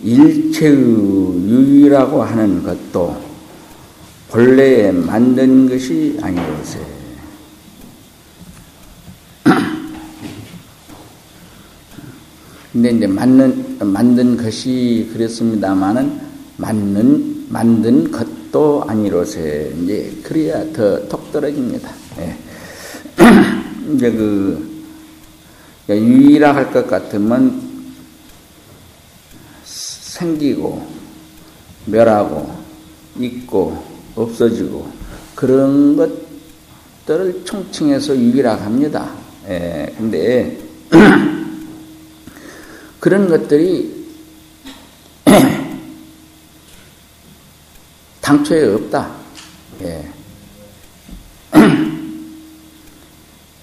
일체의 유의라고 하는 것도 본래 만든 것이 아니오세. 근데 이제 만든, 만든 것이 그랬습니다만은 만든, 만든 것도 아니로세. 이제 그래야 더 톡 떨어집니다. 예. 이제 그, 유의라 할것 같으면 생기고, 멸하고, 있고, 없어지고, 그런 것들을 총칭해서 유의라 합니다. 예. 근데, 그런 것들이 당초에 없다. 예.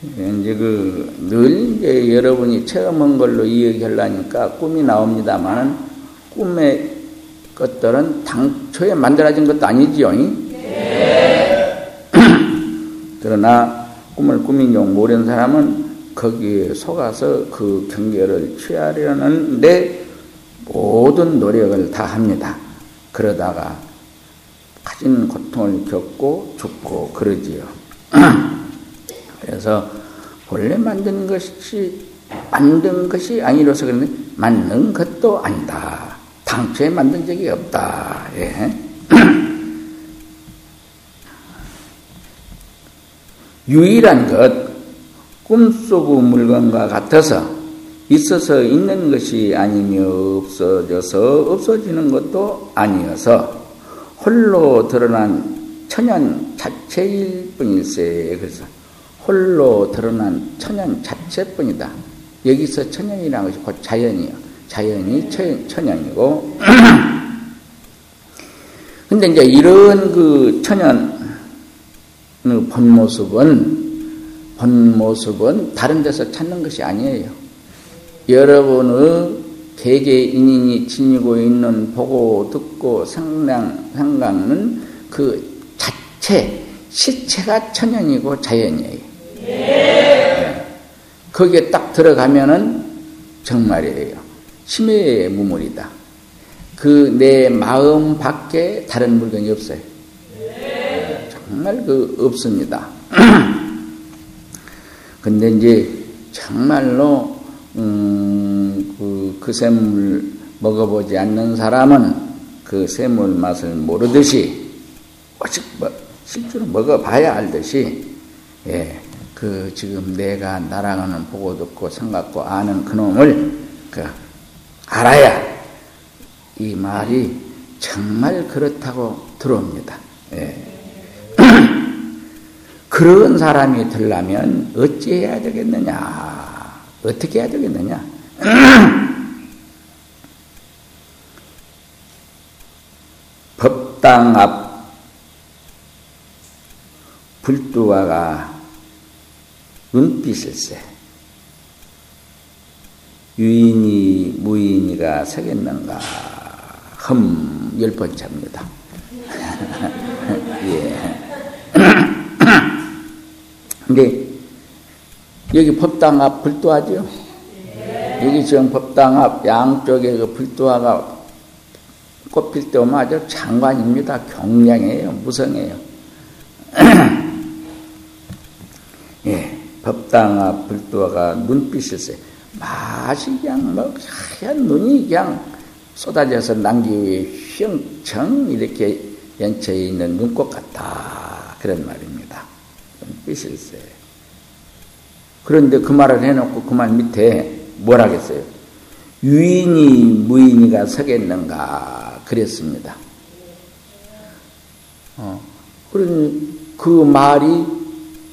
이제 그, 늘 이제 여러분이 체험한 걸로 이야기하려니까 꿈이 나옵니다만은 꿈의 것들은 당초에 만들어진 것도 아니지요. 네. 그러나 꿈을 꾸민 용 모르는 사람은 거기에 속아서 그 경계를 취하려는데 모든 노력을 다 합니다. 그러다가 가진 고통을 겪고 죽고 그러지요. 그래서 본래 만든 것이 만든 것이 아니로서 그런데 만든 것도 아니다. 당초에 만든 적이 없다. 예. 유일한 것, 꿈속의 물건과 같아서 있어서 있는 것이 아니며 없어져서 없어지는 것도 아니어서 홀로 드러난 천연 자체일 뿐일세. 그래서 홀로 드러난 천연 자체뿐이다. 여기서 천연이라는 것이 곧 자연이요. 자연이 천연이고. 근데 이제 이런 그 천연 그본 모습은 본 모습은 다른 데서 찾는 것이 아니에요. 여러분의 개개인인이 지니고 있는 보고 듣고 상량, 상강은 그 자체, 시체가 천연이고 자연이에요. 네. 거기에 딱 들어가면은 정말이에요. 심해의 무물이다. 그 내 마음 밖에 다른 물건이 없어요. 정말 그 없습니다. 근데 이제 정말로 음, 그, 그 샘물 먹어보지 않는 사람은 그 샘물 맛을 모르듯이 오직 뭐, 실제로 먹어봐야 알듯이 예, 그 지금 내가 날아가는 보고 듣고 생각고 아는 그놈을 그 알아야 이 말이 정말 그렇다고 들어옵니다. 예. 그런 사람이 되려면 어찌해야 되겠느냐? 어떻게 해야 되겠느냐? 법당 앞 불두화가 눈빛일세. 유인이 무인이가 서겠는가? 흠, 열 번째입니다. 예. 근데 여기 법당 앞 불도하죠? 여기 지금 법당 앞 양쪽에 그 불도화가 꽃필 때 오면 아주 장관입니다. 경량해요. 무성해요. 예, 법당 앞 불도화가 눈빛일세. 맛이 그냥 뭐 하얀 눈이 그냥 쏟아져서 남기 휘청 이렇게 연처해 있는 눈꽃 같다. 그런 말입니다. 눈빛일세. 그런데 그 말을 해놓고 그 말 밑에 뭘 하겠어요? 유인이 무인이가 서겠는가 그랬습니다. 어, 그런 그 말이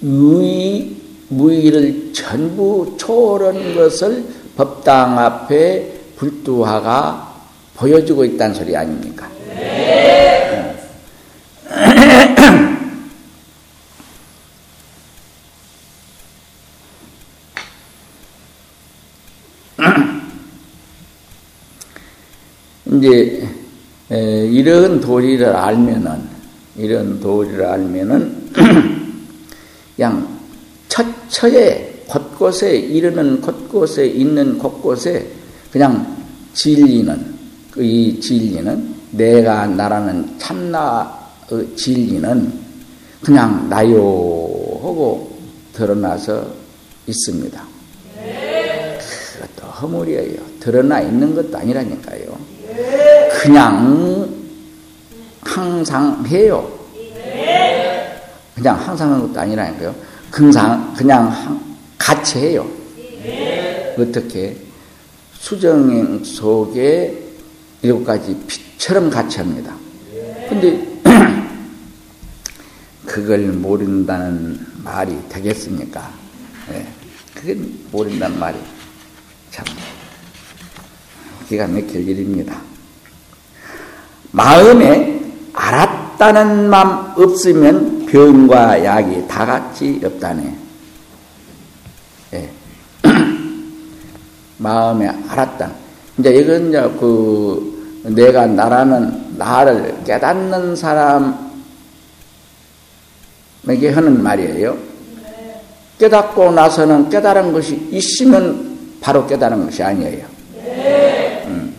유의 무의를 전부 초월한 것을 법당 앞에 불두화가 보여주고 있다는 소리 아닙니까? 네. 이제 이런 도리를 알면은 이런 도리를 알면은 그냥 처처에 곳곳에 이르는 곳곳에 있는 곳곳에 그냥 진리는 그 이 진리는 내가 나라는 참나 진리는 그냥 나요 하고 드러나서 있습니다. 그것도 허물이에요. 드러나 있는 것도 아니라니까요. 그냥 항상 해요. 그냥 항상 하는 것도 아니라니까요. 그냥, 그냥 같이 해요. 어떻게? 수정행 속에 일곱 가지 빛처럼 같이 합니다. 근데 그걸 모른다는 말이 되겠습니까? 네. 그건 모른다는 말이 참 기가 막힐 일입니다. 마음에 알았다는 마음 없으면 병과 약이 다 같이 없다네. 네. 마음에 알았다. 이제 이건 이제 그 내가 나라는 나를 깨닫는 사람에게 하는 말이에요. 깨닫고 나서는 깨달은 것이 있으면 바로 깨달은 것이 아니에요. 음.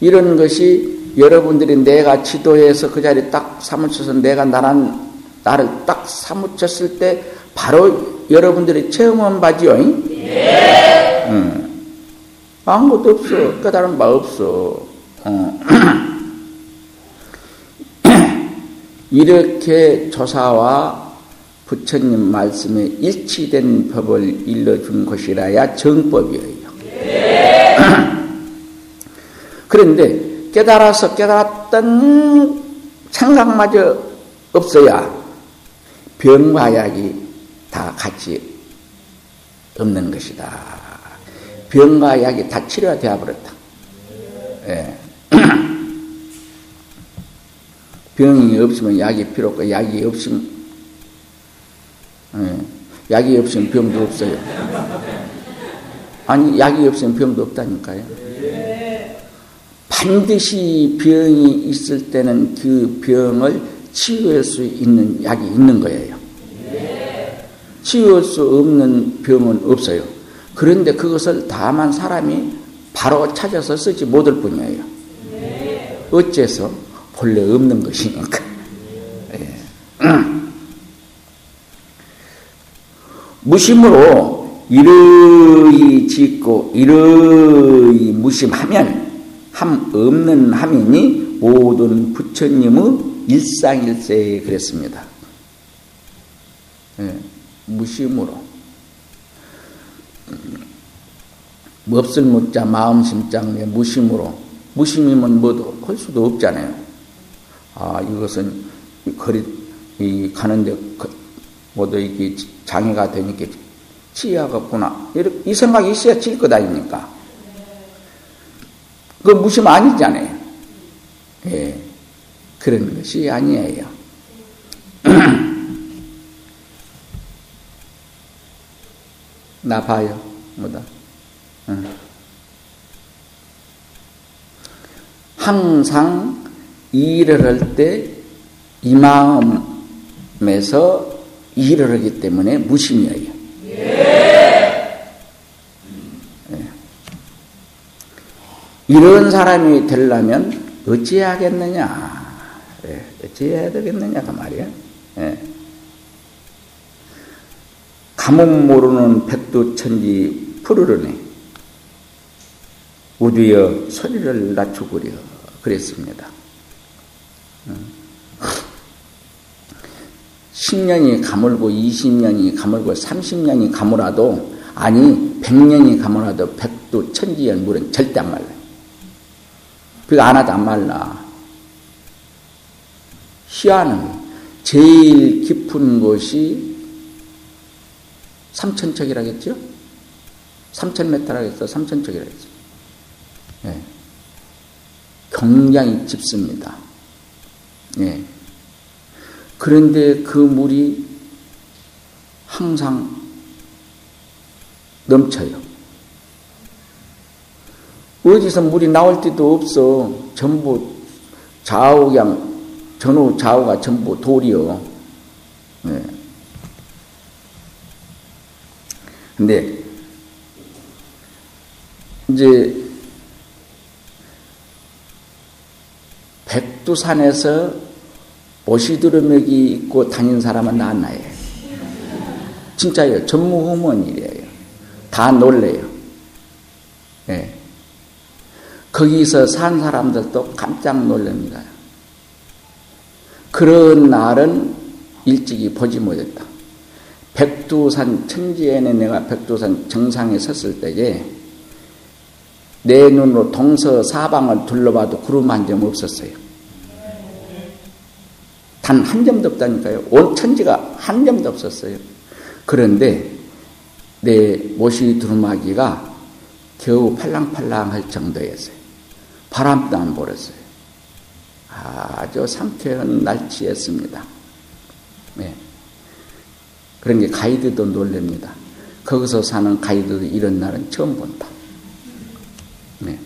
이런 것이 여러분들이 내가 지도에서 그 자리에 딱 사무쳐서 내가 나란, 나를 딱 사무쳤을 때 바로 여러분들이 체험한 바지요. 네. 음. 아무것도 없어. 깨달은 바 없어. 어. 이렇게 조사와 부처님 말씀에 일치된 법을 일러준 것이라야 정법이에요. 그런데 깨달아서 깨달았던 생각마저 없어야 병과 약이 다 같이 없는 것이다. 병과 약이 다 치료가 되어버렸다. 예. 병이 없으면 약이 필요 없고, 약이 없으면, 예. 약이 없으면 병도 없어요. 아니, 약이 없으면 병도 없다니까요. 반드시 병이 있을 때는 그 병을 치유할 수 있는 약이 있는 거예요. 치유할 수 없는 병은 없어요. 그런데 그것을 다만 사람이 바로 찾아서 쓰지 못할 뿐이에요. 어째서? 본래 없는 것이니까. 예. 무심으로 이러이 짓고 이러이 무심하면 함 없는 함이니 모든 부처님의 일상일세에 그랬습니다. 예. 무심으로. 없을 묻자 마음 심장내 무심으로 무심이면 뭐도 할 수도 없잖아요. 아 이것은 거리 이 가는데 뭐도 이게 장애가 되니까 치야겠구나 이 생각이 있어야 칠거 아닙니까? 그 무심 아니잖아요. 예 그런 것이 아니에요. 나 봐요. 뭐다. 응. 항상 일을 할 때 이 마음에서 일을 하기 때문에 무심이에요. 예. 예. 이런 사람이 되려면 어찌하겠느냐? 예. 어찌해야 되겠느냐? 그 말이야. 예. 가뭄 모르는 백두천지 푸르르네. 우주여 소리를 낮추구려. 그랬습니다. 10년이 가물고 20년이 가물고 30년이 가물어도 아니 100년이 가물어도 백두 천지연 물은 절대 안 말라요. 그거 안 하도 안 말라. 희화는 제일 깊은 곳이 삼천척이라겠죠? 삼천메타라겠어. 삼천척이라겠죠. 예. 굉장히 짙습니다. 예. 그런데 그 물이 항상 넘쳐요. 어디서 물이 나올 때도 없어. 전부 좌우 그냥 전후 좌우가 전부 돌이요. 네. 근데 이제 백두산에서 오시두루맥이 입고 다닌 사람은 나나요. 진짜요. 전무후문이래요. 다 놀래요. 예. 거기서 산 사람들도 깜짝 놀랍니다. 그런 날은 일찍이 보지 못했다. 백두산 천지에는 내가 백두산 정상에 섰을 때에 내 눈으로 동서 사방을 둘러봐도 구름 한 점 없었어요. 단 한 점도 없다니까요. 온 천지가 한 점도 없었어요. 그런데 내 모시 두루마기가 겨우 팔랑팔랑할 정도였어요. 바람도 안 불었어요. 아주 상쾌한 날씨였습니다. 네. 그런 게 가이드도 놀랍니다. 거기서 사는 가이드도 이런 날은 처음 본다. 네.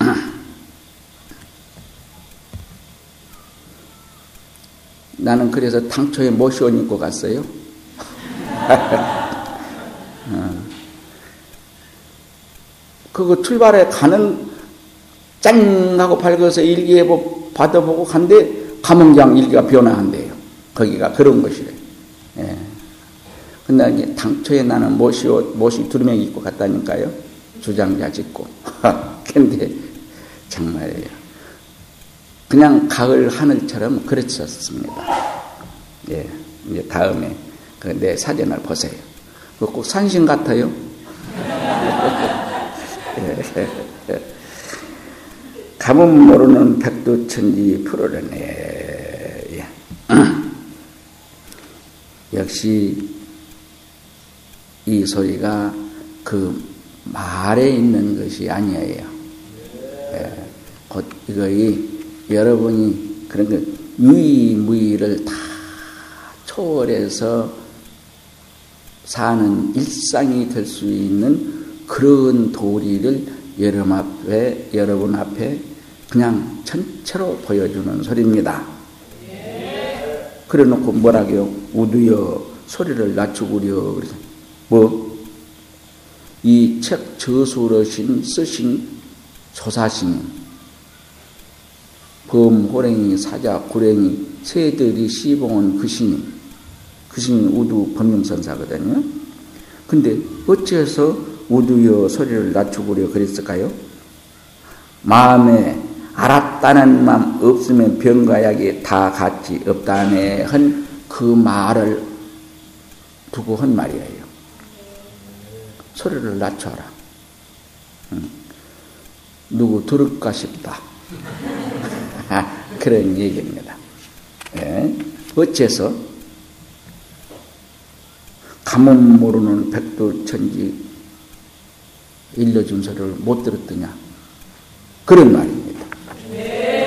나는 그래서 당초에 모시 옷 입고 갔어요. 어. 그거 출발해 가는 짠 하고 밝아서 일기예보 받아보고 간데 감흥장 일기가 변화한대요. 거기가 그런 것이래. 예. 근데 당초에 나는 모시 옷, 모시 두루명 입고 갔다니까요. 주장자 짓고. 근데 정말이에요. 그냥 가을 하늘처럼 그랬었습니다. 예. 이제 다음에 그 내 사진을 보세요. 꼭 산신 같아요. 가문 모르는 백두천지 프로레네. 예. 역시 이 소리가 그 말에 있는 것이 아니에요. 예. 곧 이거이 여러분이 그런 그 유의무의를 다 초월해서 사는 일상이 될 수 있는 그런 도리를 여러분 앞에, 여러분 앞에 그냥 전체로 보여주는 소리입니다. 그래 놓고 뭐라고요? 우두여 소리를 낮추구려. 그래서 뭐? 이 책 저수러신 쓰신 조사신 범, 호랭이, 사자, 구랭이, 새들이 시봉은 그 신이, 그 신이 우두 법명선사거든요. 근데 어째서 우두여 소리를 낮추구려 그랬을까요? 마음에 알았다는 마음 없으면 병과 약이 다 같이 없다네 한 그 말을 두고 한 말이에요. 소리를 낮춰라. 응. 누구 들을까 싶다. 그런 얘기입니다. 예? 어째서 가뭄 모르는 백두천지 일러준 소리를 못 들었더냐. 그런 말입니다.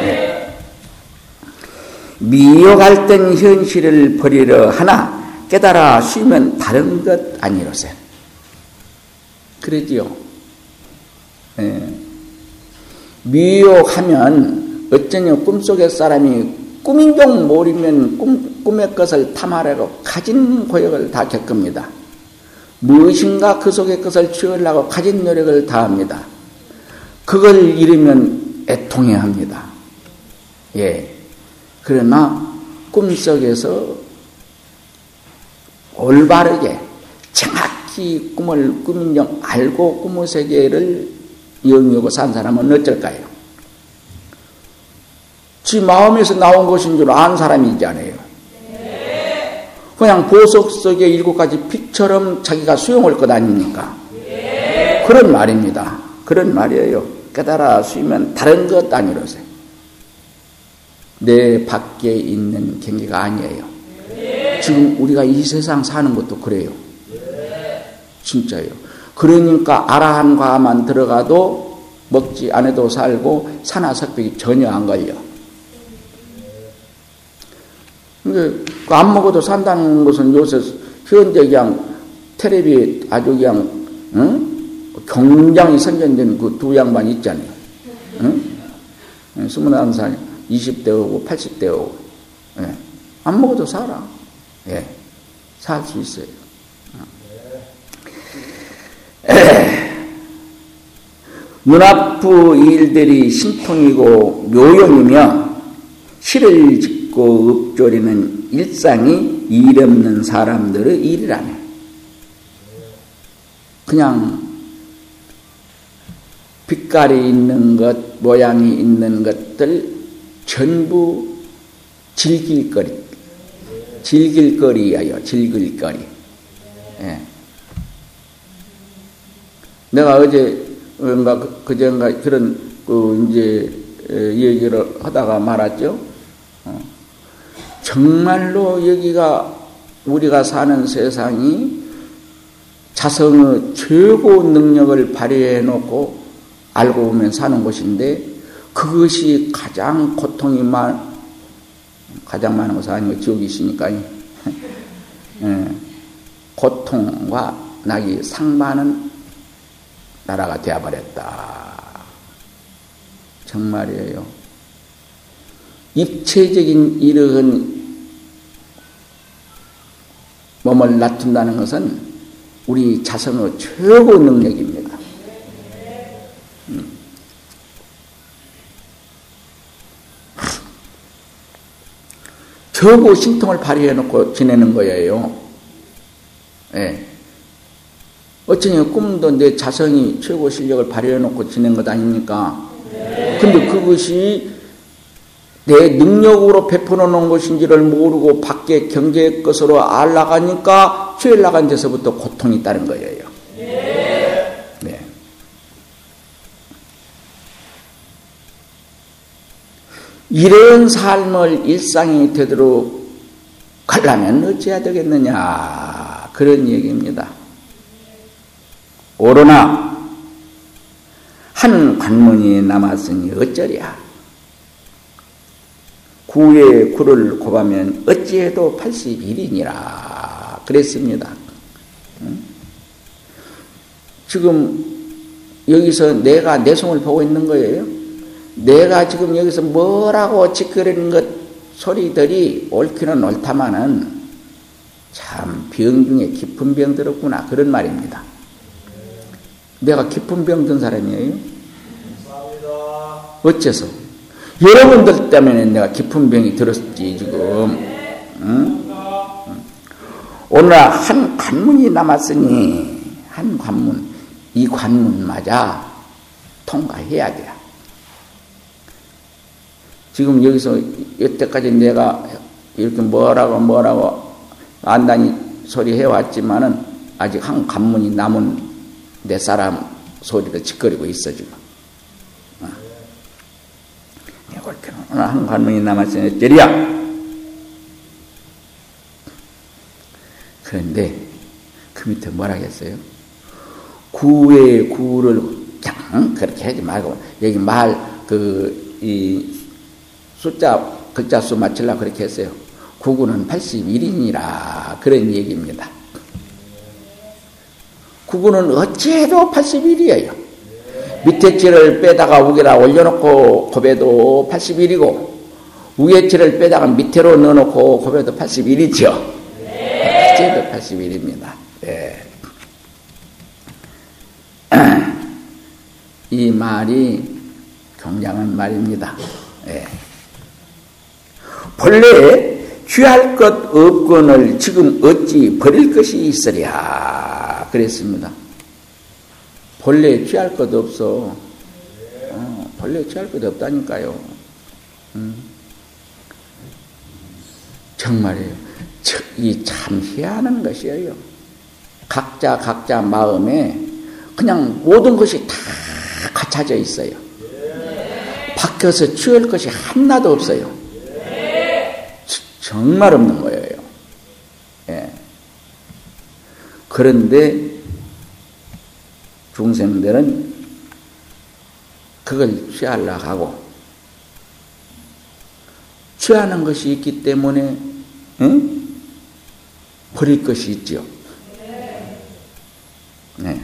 네. 미혹할 땐 현실을 버리려 하나 깨달아 쉬면 다른 것 아니로세. 그러지요. 네. 미혹하면 어쩌냐 꿈속의 사람이 꿈인 종 모르면 꿈, 꿈의 것을 탐하려고 가진 고역을 다 겪습니다. 무엇인가 그 속의 것을 취하려고 가진 노력을 다합니다. 그걸 잃으면 애통해 합니다. 예. 그러나 꿈속에서 올바르게 정확히 꿈을 꾸민정 알고 꿈의 세계를 영위하고 산 사람은 어쩔까요? 지 마음에서 나온 것인 줄 아는 사람이잖아요. 그냥 보석 속에 일곱 가지 빛처럼 자기가 수용할 것 아닙니까? 그런 말입니다. 그런 말이에요. 깨달아 수이면 다른 것 아니로세. 내 밖에 있는 경계가 아니에요. 지금 우리가 이 세상 사는 것도 그래요. 진짜요. 그러니까 아라한과만 들어가도 먹지 않아도 살고 산화석백이 전혀 안 걸려. 그안 먹어도 산다는 것은 요새 현재 그냥 텔레비 아주 그냥 응? 경장이 선전된 그 두 양반 있잖아요. 응? 21살 20대 오고 80대 오고 예. 안 먹어도 살아. 예. 살 수 있어요. 눈앞의 일들이 신통이고 묘용이며 실을 짓고 읊조리는 일상이 일 없는 사람들의 일이라네. 그냥 빛깔이 있는 것, 모양이 있는 것들 전부 즐길거리, 즐길거리예요. 즐길거리. 예. 내가 어제 뭔가 그전가 그런 그 이제 얘기를 하다가 말았죠. 어. 정말로 여기가 우리가 사는 세상이 자성의 최고 능력을 발휘해 놓고 알고 보면 사는 곳인데 그것이 가장 고통이 많 가장 많은 것은 아니고 지옥이시니까 예. 고통과 낙이 상많은 나라가 되어버렸다. 정말이에요. 입체적인 이러한 몸을 낮춘다는 것은 우리 자성의 최고 능력입니다. 겨우 신통을 발휘해 놓고 지내는 거예요. 예. 어쩌면 꿈도 내 자성이 최고 실력을 발휘해 놓고 지낸 것 아닙니까? 근데 그것이 내 능력으로 베풀어 놓은 것인지를 모르고 밖에 경계의 것으로 알라가니까 죄를 나간 데서부터 고통이 따른 거예요. 이런 삶을 일상이 되도록 가려면 어찌해야 되겠느냐 그런 얘기입니다. 오로나 한 관문이 남았으니 어쩌랴. 구에 구를 곱하면 어찌해도 81이니라 그랬습니다. 지금 여기서 내가 내 손을 보고 있는 거예요. 내가 지금 여기서 뭐라고 짓거리는 것 소리들이 옳기는 옳다마는 참 병 중에 깊은 병 들었구나 그런 말입니다. 내가 깊은 병 든 사람이에요? 어째서? 여러분들 때문에 내가 깊은 병이 들었지, 지금. 응? 오늘 한 관문이 남았으니, 한 관문, 이 관문마저 통과해야 돼. 지금 여기서 여태까지 내가 이렇게 뭐라고 뭐라고 안다니 소리 해 왔지만은 아직 한 관문이 남은 내 사람 소리를 짓거리고 있어 지금. 어. 오늘 한 관문이 남았으니 때리야. 그런데 그 밑에 뭐라 했어요? 구의 구를 그냥 그렇게 하지 말고 여기 말 그 이 숫자 글자 수 맞추려고 그렇게 했어요. 구구는 81이니라 그런 얘기입니다. 구구는 어찌해도 81이에요. 밑에 치를 빼다가 위에다 올려놓고 곱해도 81이고 위에 치를 빼다가 밑으로 넣어놓고 곱해도 81이죠. 어찌해도 81입니다. 네. 이 말이 굉장한 말입니다. 네. 본래 취할 것 없건을 지금 어찌 버릴 것이 있으랴 그랬습니다. 본래 취할 것 없어. 어, 본래 취할 것 없다니까요. 음. 정말이에요. 이 참 희한한 것이에요. 각자 각자 마음에 그냥 모든 것이 다 갖춰져 있어요. 바뀌어서 취할 것이 하나도 없어요. 정말 없는 거예요. 예. 그런데 중생들은 그걸 취하려 하고 취하는 것이 있기 때문에 응? 버릴 것이 있죠. 네.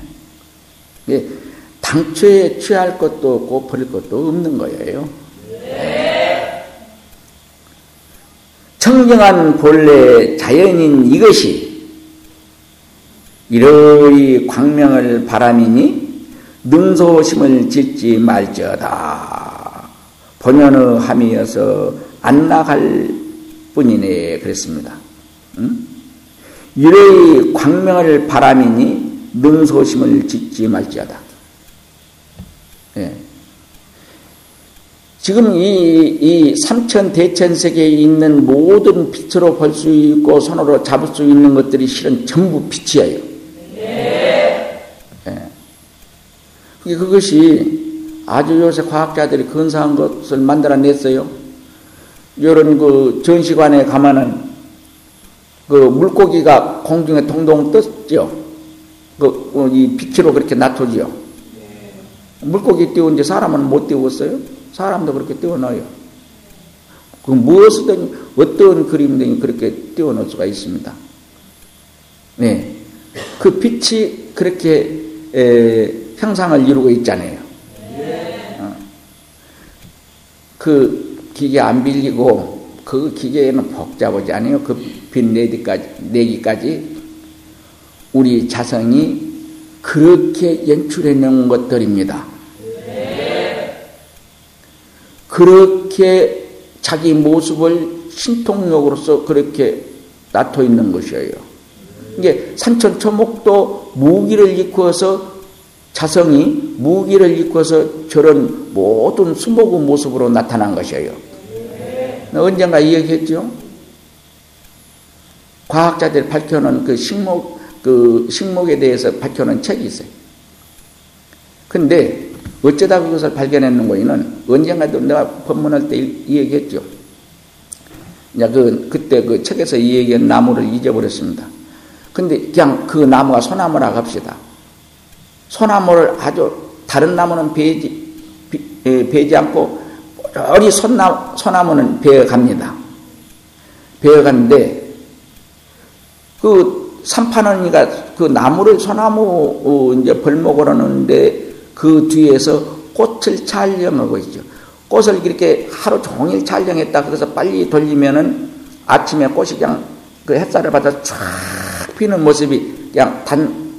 예. 당초에 취할 것도 없고 버릴 것도 없는 거예요. 청정한 본래 자연인 이것이 이러이 광명을 바람이니 능소심을 짓지 말지어다. 본연의 함이어서 안 나갈 뿐이네 그랬습니다. 응? 유래의 광명을 바람이니 능소심을 짓지 말지어다. 예. 지금 이, 이 삼천 대천 세계에 있는 모든 빛으로 볼 수 있고 손으로 잡을 수 있는 것들이 실은 전부 빛이에요. 네. 예. 그것이 아주 요새 과학자들이 근사한 것을 만들어냈어요. 이런 그 전시관에 가면은 그 물고기가 공중에 동동 떴죠. 그, 그이 빛으로 그렇게 나토지요. 물고기 띄운지 사람은 못 띄웠어요. 사람도 그렇게 띄워놔요. 그 무엇이든 어떤 그림든 그렇게 띄워놓을 수가 있습니다. 네. 그 빛이 그렇게 에, 형상을 이루고 있잖아요. 어. 그 기계 안 빌리고 그 기계에는 복잡하지 않아요. 그빛 내기까지, 내기까지 우리 자성이 그렇게 연출해 놓은 것들입니다. 그렇게 자기 모습을 신통력으로서 그렇게 나토 있는 것이에요. 이게 산천초목도 무기를 입고서 자성이 무기를 입고서 저런 모든 수목의 모습으로 나타난 것이에요. 언젠가 이야기했죠. 과학자들이 밝혀놓은 그 식목 그 식목에 대해서 밝혀놓은 책이 있어요. 근데 어쩌다 그것을 발견했는 거이는 언젠가도 내가 법문할 때 이 얘기했죠. 이제 그, 그때 그 책에서 이 얘기한 나무를 잊어버렸습니다. 근데 그냥 그 나무가 소나무라 합시다. 소나무를 아주 다른 나무는 베지, 베지 않고 뽀리 소나무, 소나무는 베어갑니다. 베어갔는데 그 삼판원이가 그 나무를 소나무 어, 이제 벌목을 하는데 그 뒤에서 꽃을 촬영하고 있죠. 꽃을 이렇게 하루 종일 촬영했다. 그래서 빨리 돌리면은 아침에 꽃이 그냥 그 햇살을 받아 쫙 피는 모습이 그냥 단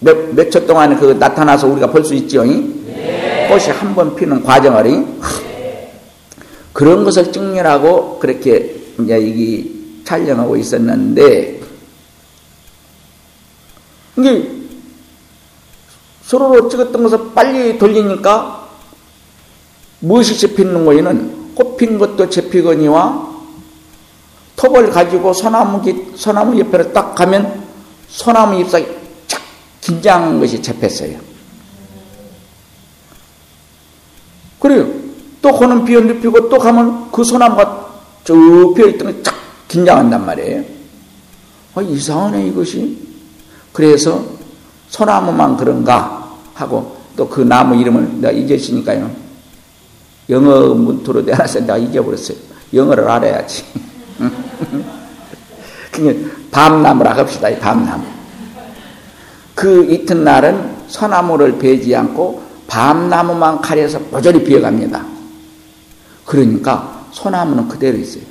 몇, 몇 초 동안에 그 나타나서 우리가 볼 수 있죠. 네. 꽃이 한 번 피는 과정을. 네. 그런 것을 찍느라고 그렇게 이제 이 촬영하고 있었는데, 이게 서로로 찍었던 것을 빨리 돌리니까 무엇이 잡히는 거에는 꽃핀 것도 잡히거니와 톱을 가지고 소나무, 소나무 옆에 딱 가면 소나무 잎사귀 착 긴장한 것이 잡혔어요. 그래요. 또 그는 비어 눕히고 또 가면 그 소나무가 쭉 피어있던 게착 긴장한단 말이에요. 아, 이상하네, 이것이. 그래서 소나무만 그런가 하고 또 그 나무 이름을 내가 잊었으니까요. 영어 문투로 내놨어 내가 잊어버렸어요. 영어를 알아야지. 밤나무라 합시다. 밤나무. 그 이튿날은 소나무를 베지 않고 밤나무만 가려서 모조리 비어갑니다. 그러니까 소나무는 그대로 있어요.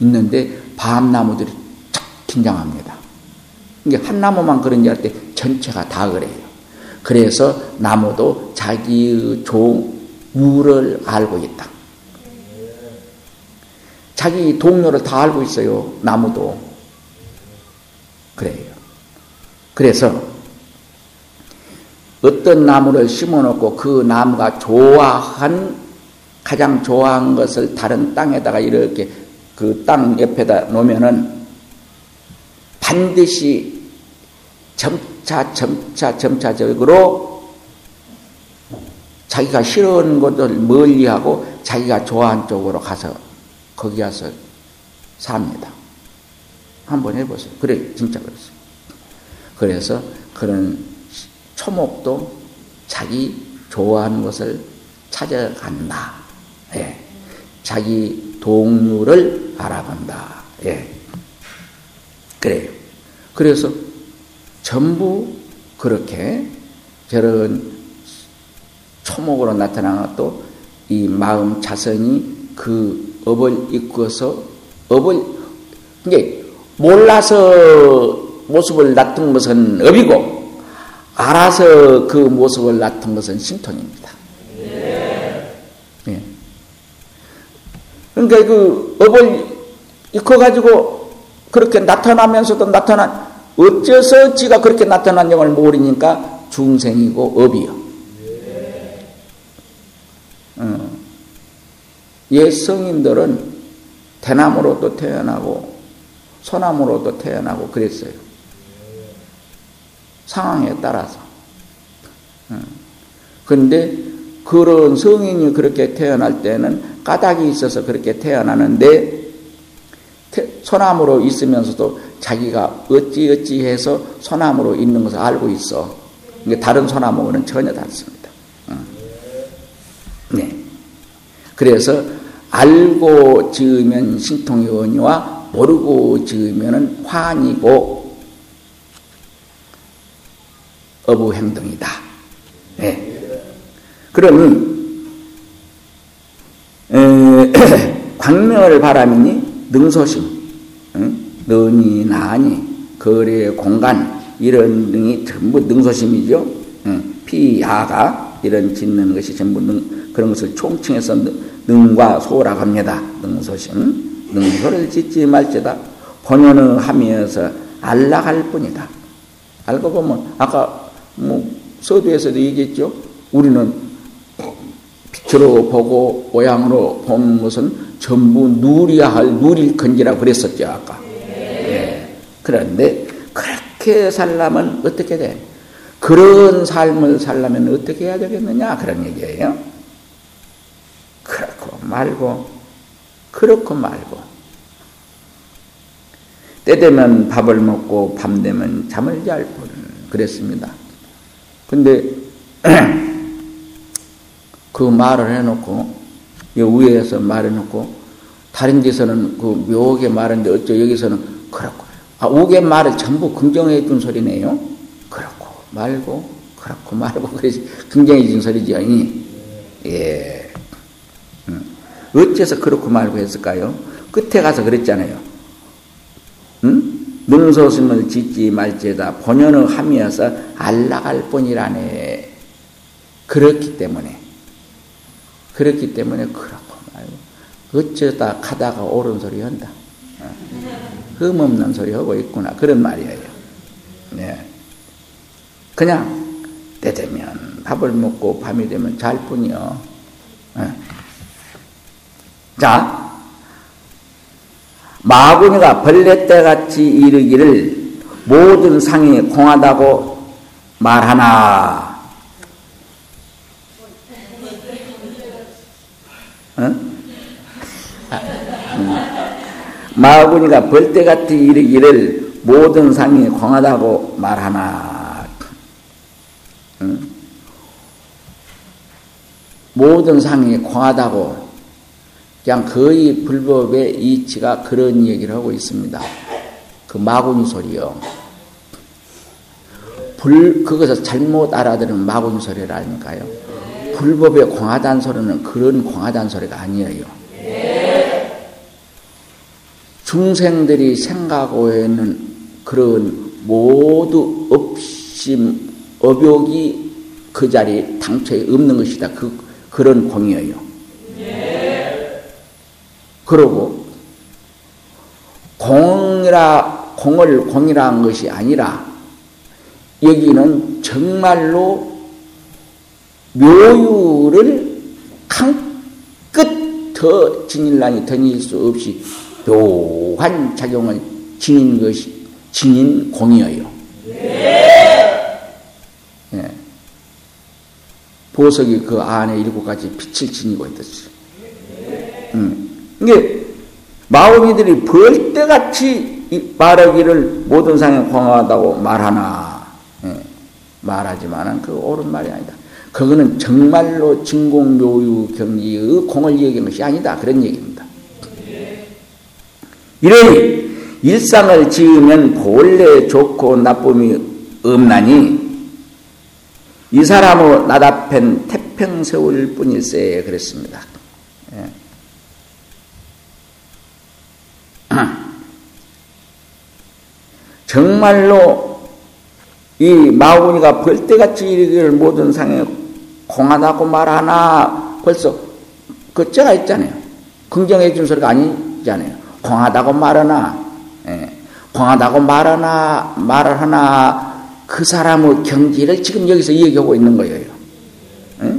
있는데 밤나무들이 쫙 긴장합니다. 이게 한 나무만 그런지 할 때 전체가 다 그래요. 그래서 나무도 자기의 종 유를 알고 있다. 자기 동료를 다 알고 있어요. 나무도. 그래요. 그래서 어떤 나무를 심어 놓고 그 나무가 좋아한 가장 좋아한 것을 다른 땅에다가 이렇게 그 땅 옆에다 놓으면은 반드시 점차 점차 점차적으로 자기가 싫어하는 것을 멀리하고 자기가 좋아하는 쪽으로 가서 거기 가서 삽니다. 한번 해보세요. 그래 진짜 그렇습니다. 그래서 그런 초목도 자기 좋아하는 것을 찾아간다. 예. 자기 동료를 알아본다. 예. 그래요. 그래서 전부 그렇게 저런 초목으로 나타난 것도 이 마음 자선이 그 업을 이끌어서 업을 이게 몰라서 모습을 놔둔 것은 업이고 알아서 그 모습을 나타낸 것은 신통입니다. 예. 그러니까 그 업을 익혀가지고 그렇게 나타나면서도 나타난 어째서 지가 그렇게 나타난 영을 모르니까 중생이고 업이요. 어. 옛 성인들은 대나무로도 태어나고 소나무로도 태어나고 그랬어요. 상황에 따라서. 그런데 그런 성인이 그렇게 태어날 때는 까닭이 있어서 그렇게 태어나는데 소나무로 있으면서도 자기가 어찌어찌 해서 소나무로 있는 것을 알고 있어. 다른 소나무는 전혀 다릅니다. 네. 그래서 알고 지으면 신통이 원이와 모르고 지으면 환이고 어부 행동이다. 네. 그러니 광명을 바람이니 능소심, 응? 너니 나니 거래 공간 이런 등이 전부 능소심이죠. 응? 피야가 이런 짓는 것이 전부 능, 그런 것을 총칭해서 능 과 소라고 합니다. 능소심 능소를 짓지 말지다 본연을 하면서 안락할 뿐이다. 알고 보면 아까 뭐 서두에서도 얘기했죠. 우리는 빛으로 보고 모양으로 보는 것은 전부 누려야 할 누릴 건지라 그랬었죠 아까. 예. 그런데 그렇게 살려면 어떻게 돼? 그런 삶을 살려면 어떻게 해야 되겠느냐 그런 얘기예요. 그렇고 말고 그렇고 말고 때 되면 밥을 먹고 밤 되면 잠을 잘뿐 그랬습니다. 근데 그 말을 해놓고 위에서 말해놓고 다른 데서는 그 묘하게 말하는데 어쩌 여기서는 그렇고 아 우게 말을 전부 긍정해 준 소리네요. 그렇고 말고 그렇고 말고 그래서 긍정해 준 소리죠. 예. 음. 어째서 그렇고 말고 했을까요? 끝에 가서 그랬잖아요. 응? 능소심을 짓지 말지다 본연을 하면서 알라갈 뿐이라네. 그렇기 때문에 그렇기 때문에 그렇고 말고 어쩌다 가다가 옳은 소리 한다. 어. 흠없는 소리 하고 있구나 그런 말이에요. 네. 그냥 때 되면 밥을 먹고 밤이 되면 잘 뿐이요. 네. 자, 마구니가 벌레떼같이 이르기를 모든 상이 공하다고 말하나. 어? 마구니가 벌떼같이 이르기를 모든 상이 공하다고 말하나. 응? 모든 상이 공하다고 그냥 거의 불법의 이치가 그런 얘기를 하고 있습니다. 그 마구니 소리요. 불, 그것을 잘못 알아들으면 마구니 소리라니까요. 불법의 공하단 소리는 그런 공하단 소리가 아니에요. 중생들이 생각하고 있는 그런 모두 업심, 업욕이 그 자리에 당초에 없는 것이다. 그, 그런 공이에요. 그러고 공이라 공을 공이라는 것이 아니라 여기는 정말로 묘유를 한끝 더 지닐라니 던질 수 없이 묘한 작용을 지닌 것이 지닌 공이에요. 예. 보석이 그 안에 일곱 가지 빛을 지니고 있었어요. 음. 이게 마음이들이 벌떼같이 말하기를 모든 상에 공하다고 말하나 예, 말하지만은 그 옳은 말이 아니다. 그거는 정말로 진공묘유 경지의 공을 얘기한 것이 아니다. 그런 얘기입니다. 이러니 일상을 지으면 본래 좋고 나쁨이 없나니 이 사람의 나답한 태평세월 뿐일세 그랬습니다. 예. 정말로 이 마구니가 벌떼같이 이르기를 모든 상에 공하다고 말하나 벌써 그 제가 있잖아요. 긍정해 준 소리가 아니잖아요. 공하다고 말하나 예. 공하다고 말하나 말을 하나 그 사람의 경지를 지금 여기서 얘기하고 있는 거예요. 예?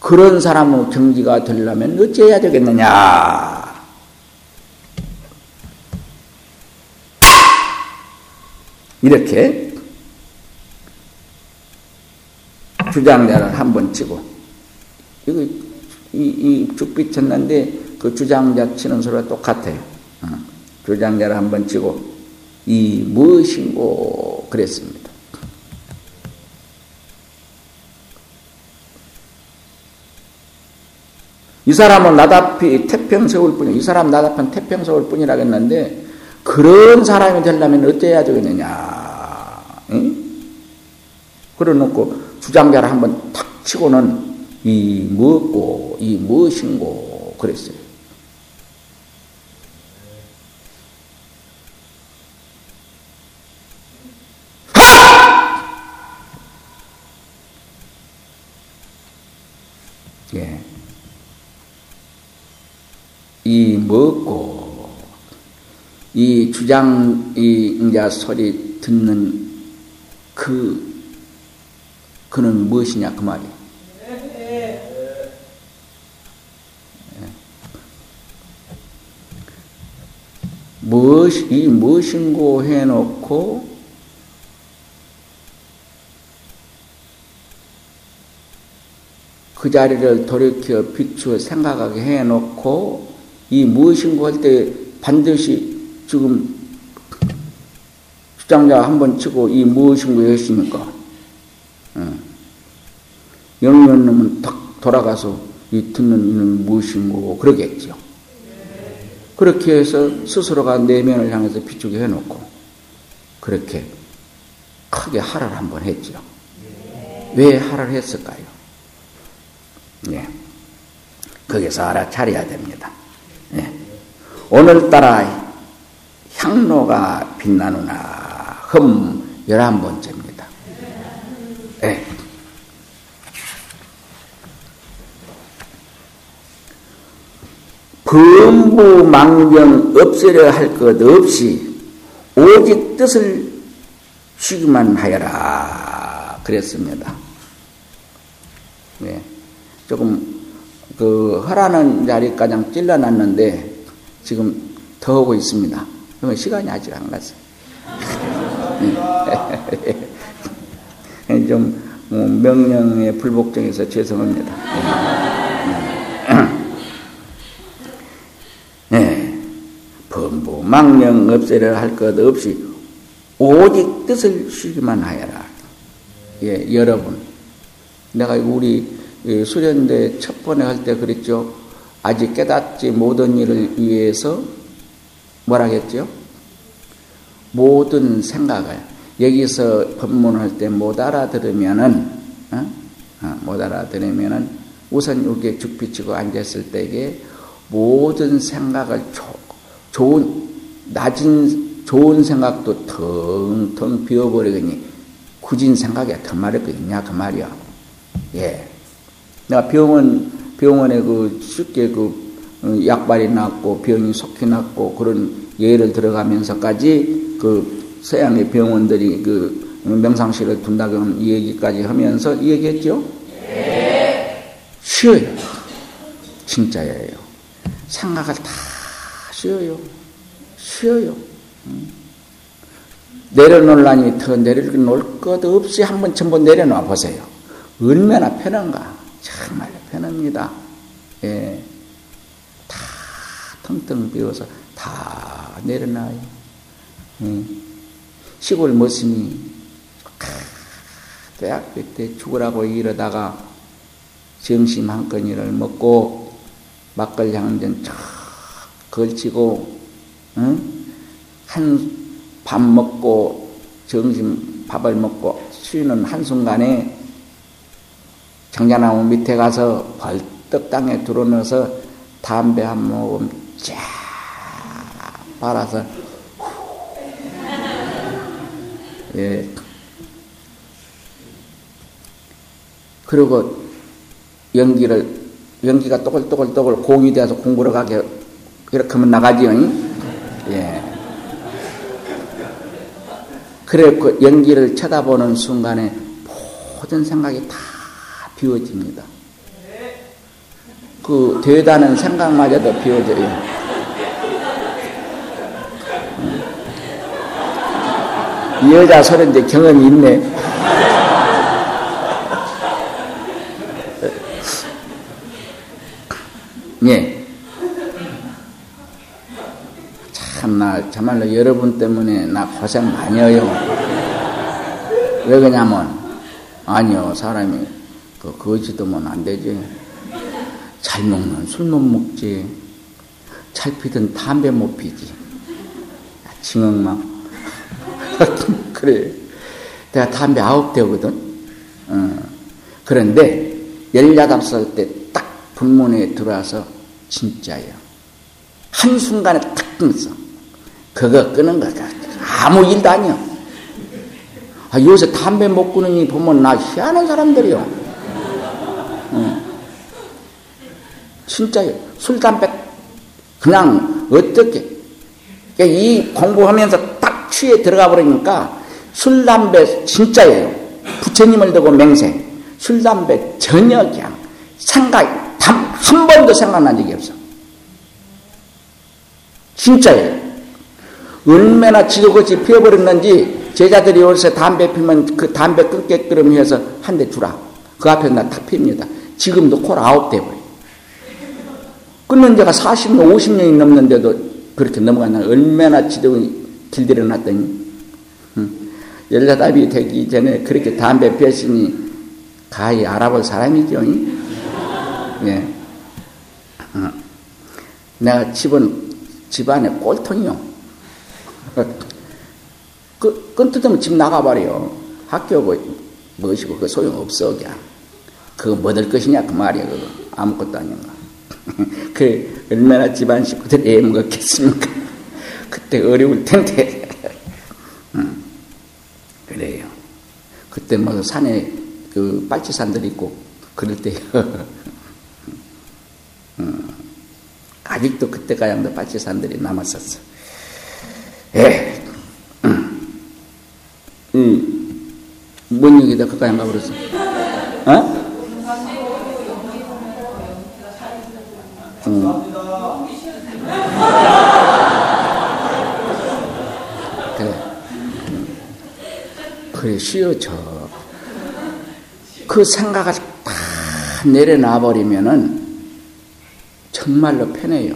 그런 사람의 경지가 되려면 어찌해야 되겠느냐? 이렇게 주장자를 한 번 치고 이거 이, 이 죽빛 쳤는데 그 주장자 치는 소리가 똑같아요. 어. 주장자를 한 번 치고 이 무엇인고 그랬습니다. 이 사람은 나답히 태평서울 뿐이 이 사람 나답한 태평서울 뿐이라 했는데 그런 사람이 되려면 어때야 되겠느냐? 응? 그래 놓고 주장자를 한번 탁 치고는 이 무엇고 이 무엇인고 그랬어요. 예. 이 먹고 이 주장 이 이제 소리 듣는 그 그는 무엇이냐 그 말이에요. 무엇이 무엇인고 해놓고 그 자리를 돌이켜 비추어 생각하게 해놓고 이 무엇인고 할 때 반드시 지금 주장자 한 번 치고 이 무엇인고 했으니까 영년놈은 딱 돌아가서 이 듣는 이는 무엇인고 그러겠죠. 그렇게 해서 스스로가 내면을 향해서 비추게 해놓고 그렇게 크게 하를 한번 했죠. 왜 하를 했을까요? 예. 거기서 알아차려야 됩니다. 예. 오늘따라 향로가 빛나누나 흠 열한 번째입니다. 예. 범부 망정 없애려 할 것 없이 오직 뜻을 쉬기만 하여라 그랬습니다. 네. 조금 그 허라는 자리까지 찔러놨는데 지금 더 오고 있습니다. 그러면 시간이 아직 안 갔어요. 네. 좀뭐 명령에 불복종해서 죄송합니다. 망령 없애려 할 것 없이 오직 뜻을 쉬기만 하여라. 예, 여러분. 내가 우리 수련대 첫 번에 할 때 그랬죠. 아직 깨닫지 모든 일을 위해서 뭐라겠죠? 모든 생각을 여기서 법문할 때 못 알아들으면은 어? 어, 못 알아들으면은 우선 여기에 죽 비치고 앉았을 때에 모든 생각을 조, 좋은 낮은 좋은 생각도 텅텅 비워버리더니 굳은 생각에 더 말할 거 있냐 그 말이야. 예. 내가 병원 병원에 그 쉽게 그 어, 약발이 났고 병이 속히 났고 그런 예를 들어가면서까지 그 서양의 병원들이 그 명상실을 둔다는 얘기까지 하면서 얘기했죠. 네. 쉬어요. 진짜예요. 생각을 다 쉬어요. 쉬어요. 내려놓으려니 더 내려놓을 것 없이 한번 전부 내려놔 보세요. 얼마나 편한가. 정말 편합니다. 예. 다 텅텅 비워서 다 내려놔요. 예. 시골 모습이 대학교 때 죽으라고 이러다가 점심 한 건이를 먹고 막걸리 한잔 걸치고 한 밥 먹고 점심 밥을 먹고 쉬는 한순간에 정자나무 밑에 가서 벌떡 땅에 들어넣어서 담배 한 모금 쫙 빨아서 예. 그리고 연기를 연기가 똑글똑글똑글 공이 돼서 공부를 가게 이렇게 하면 나가지요. 예. 그래 그 연기를 쳐다보는 순간에 모든 생각이 다 비워집니다. 그 되다는 생각마저도 비워져요. 이 여자 소리인데 경험이 있네. 예. 참나 정말로 여러분 때문에 나 고생 많이 해요. 왜 그러냐면 아니요 사람이 그 거지도면 안 되지. 잘 먹는 술 못 먹지. 잘 피든 담배 못 피지. 징엉망. 그래. 내가 담배 아홉 대거든. 어. 그런데 열여덟 살때 불문에 들어와서 진짜예요. 한순간에 탁 끊었어. 그거 끄는 거가 아무 일도 아니야. 아, 요새 담배 못 끊으니 보면 나 희한한 사람들이요. 어. 진짜요. 술, 담배 그냥 어떻게. 그러니까 이 공부하면서 딱 취에 들어가 버리니까 술, 담배 진짜예요. 부처님을 두고 맹세. 술, 담배 전혀 그냥 생각 한 번도 생각난 적이 없어. 진짜예요. 얼마나 지도같이 피워버렸는지 제자들이 요새 담배 피면 그 담배 끊게끔 해서 한 대 주라. 그 앞에 나탁 핍니다. 지금도 콜 아홉 대 버려. 끊는 지가 40년, 50년이 넘는데도 그렇게 넘어갔나. 얼마나 지도를 길들여 놨더니. 열여덟이 되기 전에 그렇게 담배 피웠으니 가히 알아볼 사람이죠. 예. 내가 집은 집안에 꼴통이요. 그, 끈 뜯으면 집 나가버려. 학교 뭐, 무엇이고, 그 소용없어, 그냥. 그거 뭐될 것이냐, 그 말이야, 그거. 아무것도 아닌가. 그, 얼마나 집안 식구들이 애먹겠습니까? 그때 어려울 텐데. 음, 그래요. 그때 뭐 산에 그 빨치산들 있고, 그럴 때요. 음. 아직도 그때 가양도 빨치산들이 남았었어. 예. 음. 음. 뭔 얘기다 그 가양 가버렸어. 어? 음. 쉬어져. 그 생각을 다 내려놔 버리면은 정말로 편해요.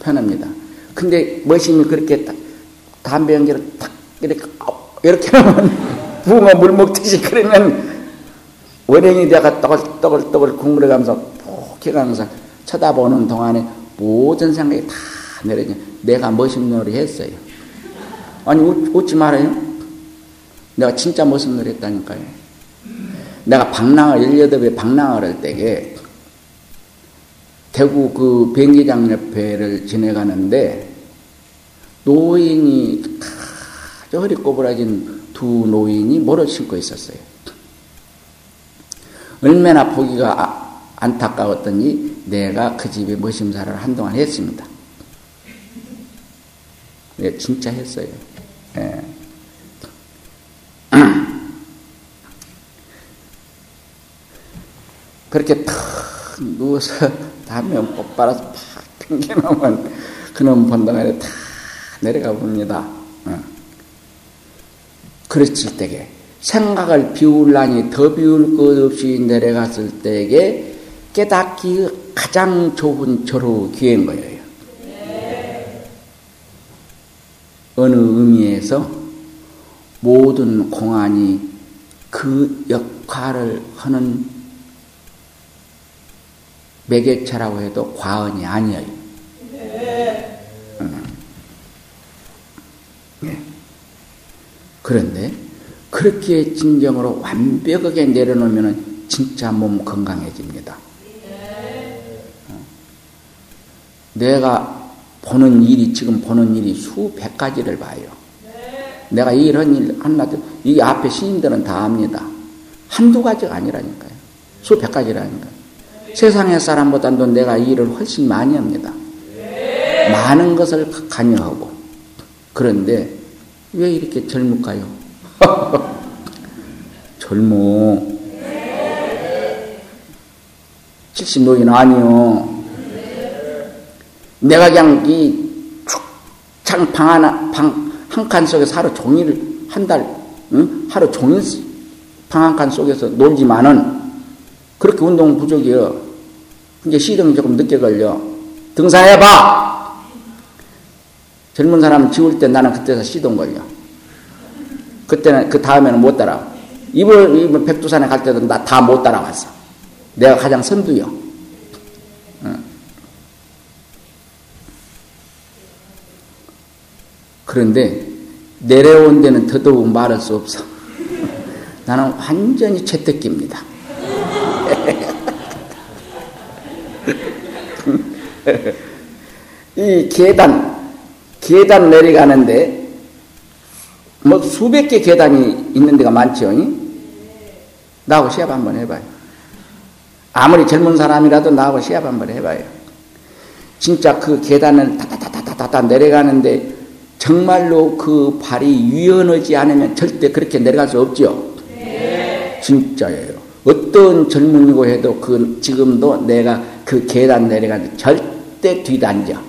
편합니다. 근데 멋있이 그렇게 딱 담배 연기를 탁 이렇게 이렇게 하면 붕어 물 먹듯이 그러면 원행이 되가 떠글떠글떠글 궁금해가면서 푹 해가면서 쳐다보는 동안에 모든 생각이 다 내려져. 내가 멋있는 놀이 했어요. 아니 웃, 지 말아요. 내가 진짜 멋있는 놀이 했다니까요. 내가 방랑을 18배 방랑을 할 때에 대구 그 변기장 옆에를 지내가는데 노인이 아주 허리 꼬부라진 두 노인이 모를 신고 있었어요. 얼마나 보기가 아, 안타까웠더니 내가 그 집에 머심사를 한동안 했습니다. 네, 진짜 했어요. 네. 그렇게 탁 누워서 담에 못 빨아서 팍 튕겨놓으면 그놈 본당에 다 내려가 봅니다. 어. 그랬을 때에 생각을 비울라니 더 비울 것 없이 내려갔을 때에 깨닫기 가장 좁은 저로 기회인 거예요. 어느 의미에서 모든 공안이 그 역할을 하는 매개체라고 해도 과언이 아니에요. 음. 네. 그런데 그렇게 진정으로 완벽하게 내려놓으면 진짜 몸 건강해집니다. 어. 내가 보는 일이 지금 보는 일이 수백 가지를 봐요. 내가 이런 일 하나도 이 앞에 신인들은 다 압니다. 한두 가지가 아니라니까요. 수백 가지라니까요. 세상의 사람보다도 내가 일을 훨씬 많이 합니다. 많은 것을 관여하고. 그런데 왜 이렇게 젊을까요? 젊어. 70 노인 아니요. 내가 그냥 이 축창 하나, 방, 한 칸 속에서 하루 종일, 한 달, 응? 하루 종일 방 한 칸 속에서 놀지만은 그렇게 운동 부족이요. 이제 시동이 조금 늦게 걸려. 등산해봐! 젊은 사람은 지울 때 나는 그때서 시동 걸려. 그때는, 그 다음에는 못 따라. 이번, 이번 백두산에 갈 때도 나 다 못 따라갔어. 내가 가장 선두요. 응. 그런데 내려온 데는 더더욱 말할 수 없어. 나는 완전히 채택기입니다. 이 계단, 계단 내려가는데, 뭐 수백 개 계단이 있는 데가 많죠. 나하고 시합 한번 해봐요. 아무리 젊은 사람이라도 나하고 시합 한번 해봐요. 진짜 그 계단을 타타타타타타 내려가는데 정말로 그 발이 유연하지 않으면 절대 그렇게 내려갈 수 없죠. 네. 진짜예요. 어떤 젊은이고 해도 그 지금도 내가 그 계단 내려가는 절대 뒤단져.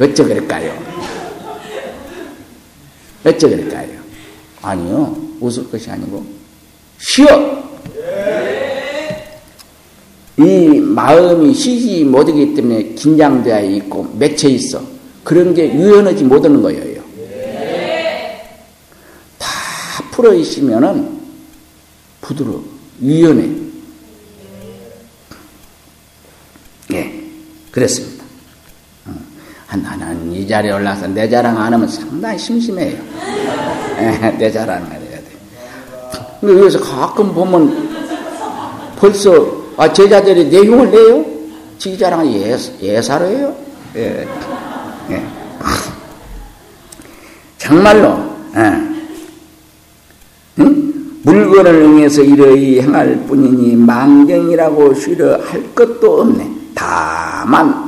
어쩌 그럴까요? 어쩌 그럴까요? 아니요. 웃을 것이 아니고 쉬어. 이 마음이 쉬지 못하기 때문에 긴장되어 있고 맺혀 있어. 그런 게 유연하지 못하는 거예요. 다 풀어 있으면은 부드러워, 유연해. 예, 그랬습니다. 어. 나는 이 자리에 올라서 내 자랑 안 하면 상당히 심심해요. 예, 내 자랑을 해야 돼. 근데 여기서 가끔 보면 벌써 아, 제자들이 내용을 내요? 지 자랑을 예, 예사로 해요? 예. 예. 정말로, 예. 응? 물건을 응해서 이러이 행할 뿐이니 망경이라고 쉬려 할 것도 없네. 다만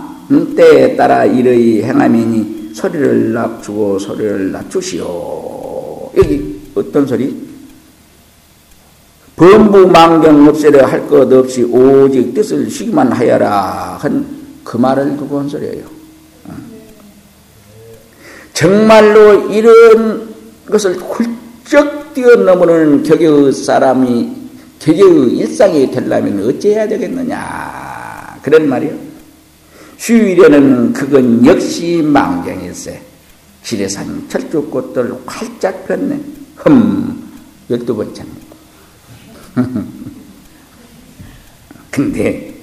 때에 따라 이러이 행하면이 소리를 낮추고 소리를 낮추시오. 여기 어떤 소리? 범부망경 없애려 할 것 없이 오직 뜻을 쉬기만 하여라 한 그 말을 두고 한 소리예요. 정말로 이런 것을 훌쩍 뛰어넘는 격의 사람이 격의 일상이 되려면 어찌 해야 되겠느냐 그런 말이요. 쉬려는 그건 역시 망경일세. 지뢰산 철쭉꽃들 활짝 폈네. 흠 열두 번째입니다. 근데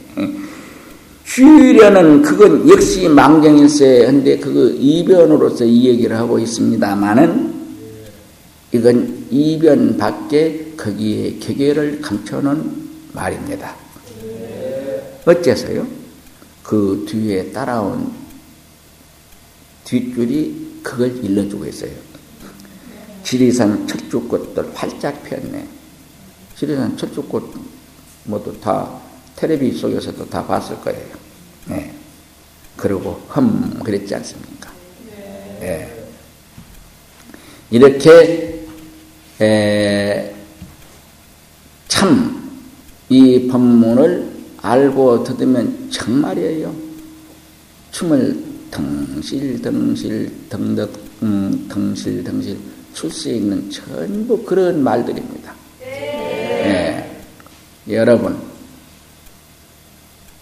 쉬려는 그건 역시 망정일세 한데 그거 이변으로서 이 얘기를 하고 있습니다만은 이건 이변 밖에 거기에 개개를 감춰놓은 말입니다. 어째서요? 그 뒤에 따라온 뒷줄이 그걸 일러주고 있어요. 지리산 철쭉꽃들 활짝 폈네. 지리산 철쭉꽃 모두 다 텔레비 속에서도 다 봤을 거예요. 네. 그리고 흠 그랬지 않습니까? 네. 이렇게 참 이 법문을 알고 듣으면 정말이에요. 춤을 덩실덩실 덩덕 음, 덩실덩실 출 수 있는 전부 그런 말들입니다. 네. 여러분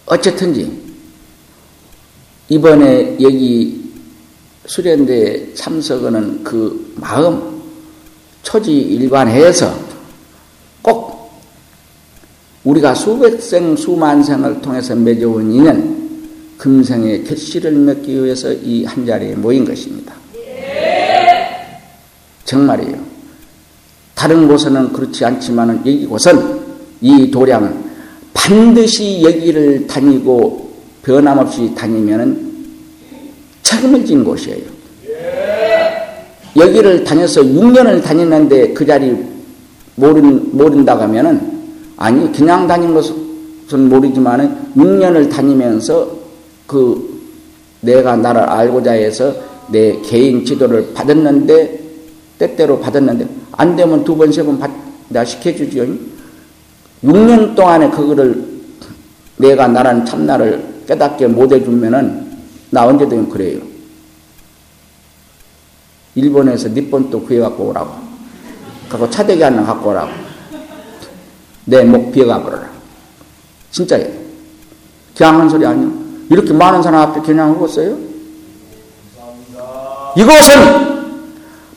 어쨌든지 이번에 여기 수련대 참석하는 그 마음 초지 일관해서 꼭 우리가 수백 생 수만 생을 통해서 맺어온 인연 금생의 결실을 맺기 위해서 이 한 자리에 모인 것입니다. 정말이에요. 다른 곳은 그렇지 않지만 여기 곳은 이 도량 반드시 여기를 다니고 변함없이 다니면 책임을 진 곳이에요. 여기를 다녀서 6년을 다녔는데 그 자리 모른, 모른다고 하면은, 아니, 그냥 다닌 것은 모르지만은 6년을 다니면서 그 내가 나를 알고자 해서 내 개인 지도를 받았는데, 때때로 받았는데, 안 되면 두 번, 세 번 받, 내가 시켜주지요. 6년 동안에 그거를 내가 나란 참나를 깨닫게 못 해주면은, 나 언제든 그래요. 일본에서 니폰 또 구해갖고 오라고. 갖고 차대기 하나 갖고 오라고. 내 목 비어가 버려라. 진짜예요. 그냥 한 소리 아니요. 이렇게 많은 사람 앞에 그냥 하겠어요? 이것은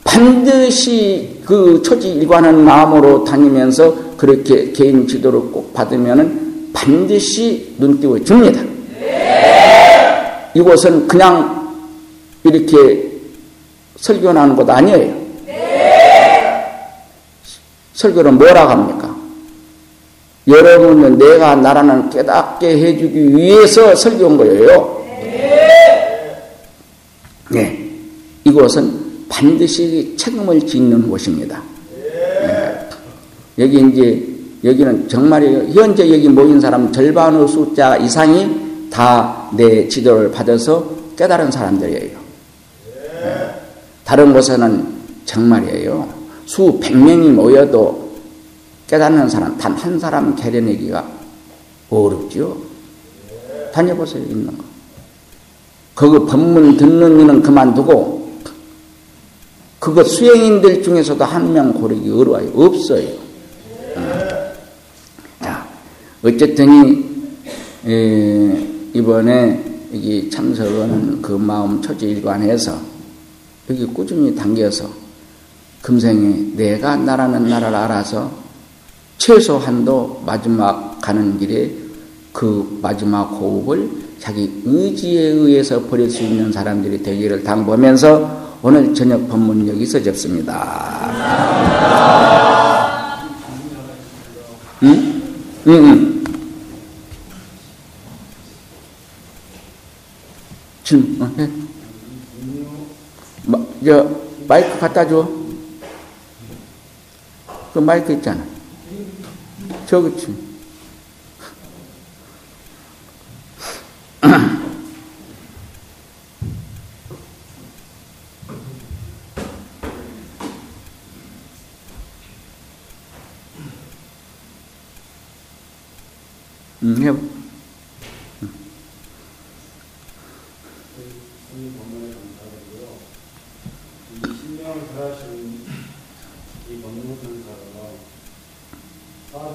반드시 그 처지 일관한 마음으로 다니면서 그렇게 개인 지도를 꼭 받으면은 반드시 눈 띄워 줍니다. 이곳은 그냥 이렇게 설교하는 것 아니에요. 설교는 뭐라고 합니까? 여러분은 내가 나라는 깨닫게 해주기 위해서 설교한 거예요. 네. 이곳은 반드시 책임을 짓는 곳입니다. 네. 여기 이제, 여기는 정말이에요. 현재 여기 모인 사람 절반의 숫자 이상이 다 내 지도를 받아서 깨달은 사람들이에요. 네. 다른 곳에는 정말이에요. 수백 명이 모여도 깨닫는 사람 단 한 사람 개려내기가 어렵죠. 다녀보세요, 있는 거. 그거 법문 듣는 이는 그만두고 그거 수행인들 중에서도 한 명 고르기 어려워요. 없어요. 어. 자, 어쨌든 이번에 여기 참석은 그 마음 처지일관해서 여기 꾸준히 당겨서 금생에 내가 나라는 나라를 알아서 최소한도 마지막 가는 길에 그 마지막 호흡을 자기 의지에 의해서 버릴 수 있는 사람들이 되기를 당부하면서 오늘 저녁 법문 여기서 접습니다. 응? 응, 응. 질문, 어, 네. 마, 저, 마이크 갖다 줘. 그 마이크 있잖아. 저기 지 음, 해봐.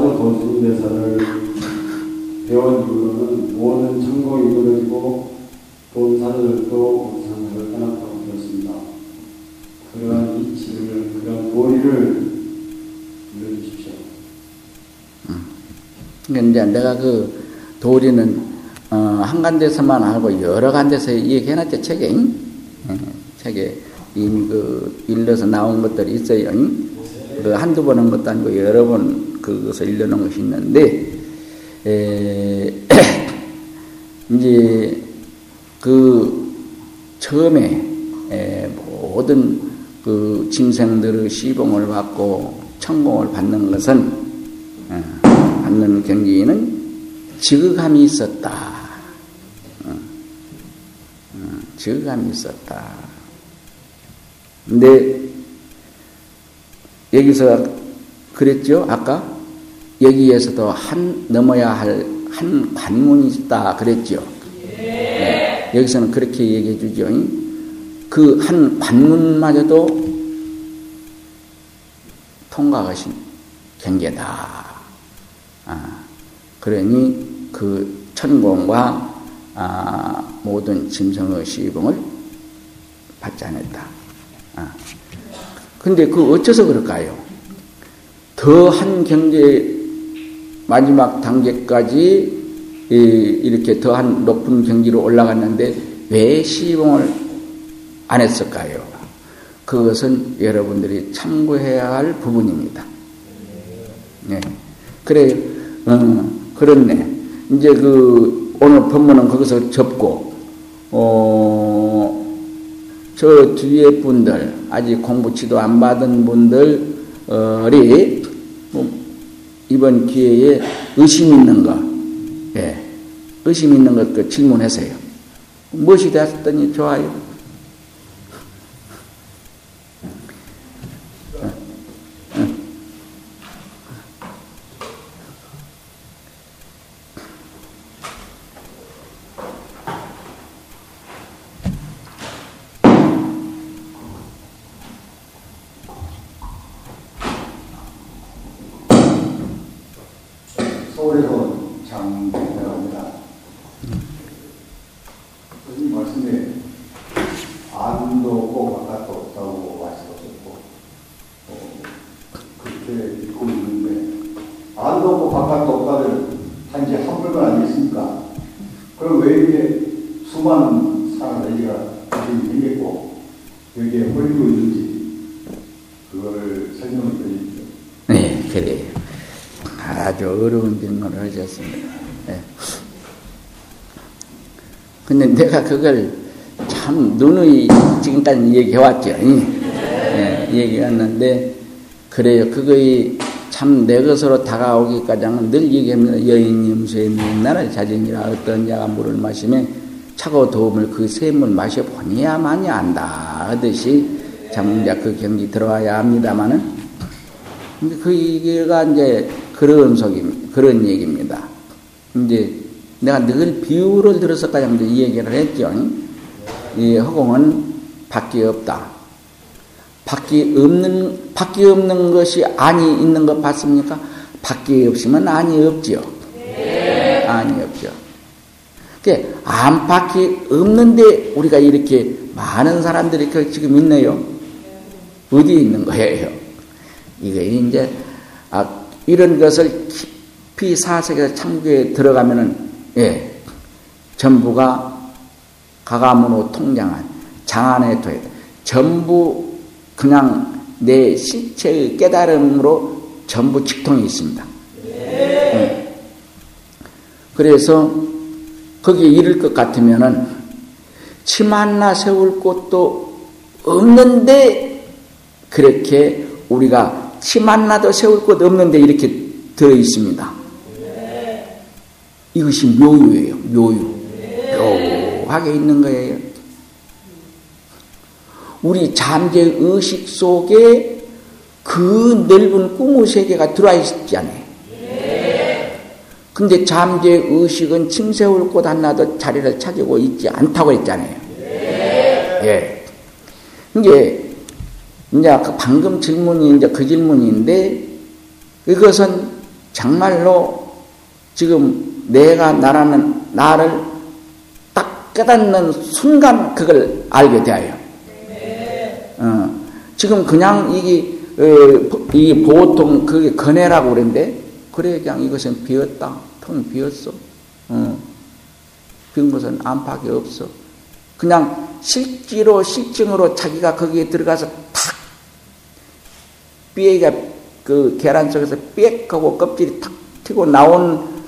사도 도신대사를 배운 이후로는 모든 천국이 이루어지고 본 사도들도 세상을 떠났다고 들었습니다. 그러한 이치를, 그런 도리를 알려주십시오. 그러니까 이제 내가 그 도리는 어, 한 간데서만 알고 여러 간데서 얘기해놨죠, 책에. 예, 책에 이미 그 일러서 나온 것들이 있어요. 그 한두 번 한 것도 아니고 여러 번 그것을 일러놓은 것이 있는데, 에, 이제 그 처음에 에, 모든 그 짐승들의 시봉을 받고 천공을 받는 것은 어, 받는 경기는 지극함이 있었다. 저감이 있었다. 근데 여기서 그랬죠? 아까 여기에서도 한 넘어야 할 한 관문이 있다 그랬죠. 네. 여기서는 그렇게 얘기해 주죠. 그 한 관문마저도 통과하신 경계다. 아, 그러니 그 천공과 아, 모든 짐승의 시봉을 받지 않았다. 아. 근데 그 어째서 그럴까요? 더 한 경제 마지막 단계까지 이렇게 더한 높은 경지로 올라갔는데 왜 시봉을 안 했을까요? 그것은 여러분들이 참고해야 할 부분입니다. 네. 그래, 어, 그렇네. 이제 그, 오늘 본문은 거기서 접고, 어, 저 뒤에 분들, 아직 공부 지도 안 받은 분들이, 뭐 이번 기회에 의심 있는 거, 예, 의심 있는 것그 질문하세요. 무엇이 되었더니 좋아요? 그걸 참 누누이 지금까지 얘기해왔죠. 예, 얘기했는데, 그래요. 그거이 참내 것으로 다가오기까지는 늘 얘기합니다. 여인 염소의 민나를 자정이라 어떤 자가 물을 마시면 차고 도움을 그 샘을 마셔보니야만이 안다. 하듯이 참 이제 그 경지 들어와야 근데 그 얘기가 이제 그런 속임, 그런 얘기입니다. 이제 내가 늘 비유를 들어서까지 이 얘기를 했죠. 이 허공은 밖에 없다. 밖에 없는, 밖에 없는 것이 안이 있는 것 봤습니까? 밖에 없으면 안이 없죠. 네. 안이 없죠. 그 안팎이 없는데 우리가 이렇게 많은 사람들이 지금 있네요. 어디에 있는 거예요? 이게 이제, 아, 이런 것을 깊이 사색에서 참고에 들어가면은 예, 전부가 가가문으로 통장한 장안의 토해 전부 그냥 내 실체의 깨달음으로 전부 직통이 있습니다. 예. 그래서 거기에 이를 것 같으면은 침 하나 세울 곳도 없는데 그렇게 우리가 침 하나도 세울 곳 없는데 이렇게 들어 있습니다. 이것이 묘유예요. 묘유. 묘하게 있는 거예요. 우리 잠재 의식 속에 그 넓은 꿈의 세계가 들어와 있지 않아요. 근데 잠재 의식은 침 세울 곳 하나도 자리를 차지고 있지 않다고 했잖아요. 예. 이제, 이제 그 방금 질문이 이제 그 질문인데, 이것은 정말로 지금 내가 나라는 나를 딱 깨닫는 순간 그걸 알게 되어요. 어, 지금 그냥 이게 어, 이 보통 그게 건해라고 그랬는데 그래 그냥 이것은 비었다. 텅 비었어. 어, 비은 것은 안팎이 없어. 그냥 실지로 실증으로 자기가 거기에 들어가서 탁 삐에가 그 계란 속에서 빽 하고 껍질이 탁 튀고 나온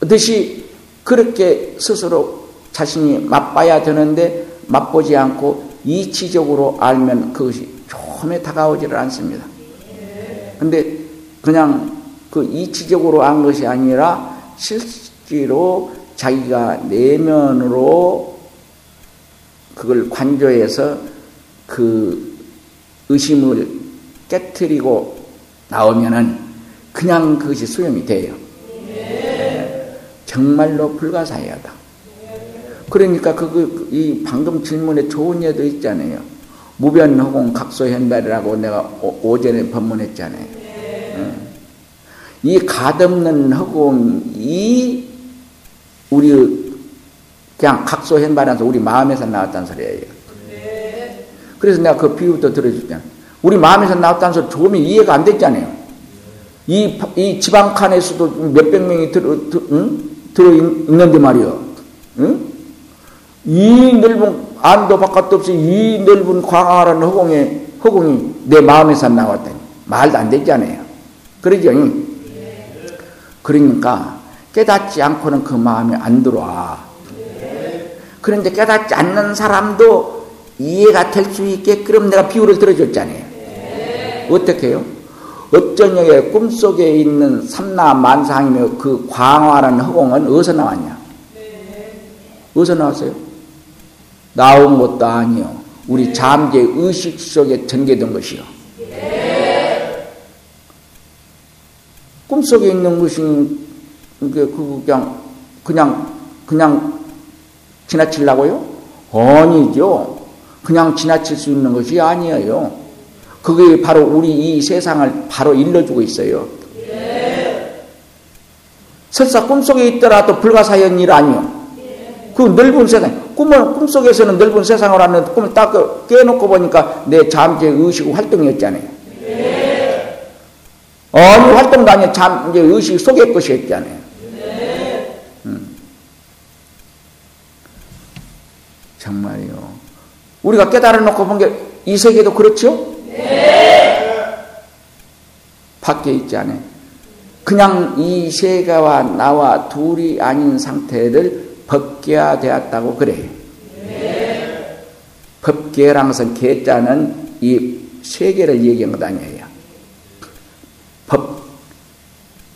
듯이 그렇게 스스로 자신이 맛봐야 되는데 맛보지 않고 이치적으로 알면 그것이 처음에 다가오지를 않습니다. 근데 그냥 그 이치적으로 안 것이 아니라 실제로 자기가 내면으로 그걸 관조해서 그 의심을 깨뜨리고 나오면은 그냥 그것이 수용이 돼요. 정말로 불가사의하다. 그러니까 그, 이 방금 질문에 좋은 예도 있잖아요. 무변허공 각소현발이라고 내가 오, 전에 법문했잖아요. 네. 이 가없는 허공이 우리 그냥 각소현발하면서 우리 마음에서 나왔다는 소리예요. 그래서 내가 그 비유도 들어줬잖아. 우리 마음에서 나왔다는 소리 조금이 이해가 안 됐잖아요. 이, 이 지방 칸에서도 몇백 명이 들어, 들, 응? 들어 있는데 말이요. 응? 이 넓은, 안도 바깥도 없이 이 넓은 광활한 허공에, 허공이 내 마음에서 나왔다니. 말도 안 되잖아요. 그러죠? 그러니까 깨닫지 않고는 그 마음에 안 들어와. 그런데 깨닫지 않는 사람도 이해가 될 수 있게끔 내가 비유를 들어줬잖아요. 어떻게 해요? 영의 꿈속에 있는 삼나 만상이며 그 광활한 허공은 어디서 나왔냐? 어디서 나왔어요? 나온 것도 아니요. 우리 잠재 의식 속에 전개된 것이요. 꿈속에 있는 것이 그 그냥 그냥 그냥 지나치려고요? 아니죠. 그냥 지나칠 수 있는 것이 아니에요. 그게 바로 우리 이 세상을 바로 일러주고 있어요. 설사 꿈속에 있더라도 불가사의한 일 아니요. 그 넓은 세상, 꿈을, 꿈속에서는 넓은 세상을 하는 꿈을 딱 깨놓고 보니까 내 잠재 의식 활동이었잖아요. 어느 활동도 아니에요. 잠재 의식 속의 것이었잖아요. 음. 정말요. 우리가 깨달아 놓고 본 게 이 세계도 그렇죠? 밖에 있지 않아요. 그냥 이 세계와 나와 둘이 아닌 상태를 법계화 되었다고 그래요. 법계라는 것은 계자는 이 세계를 얘기한 것 아니에요. 법,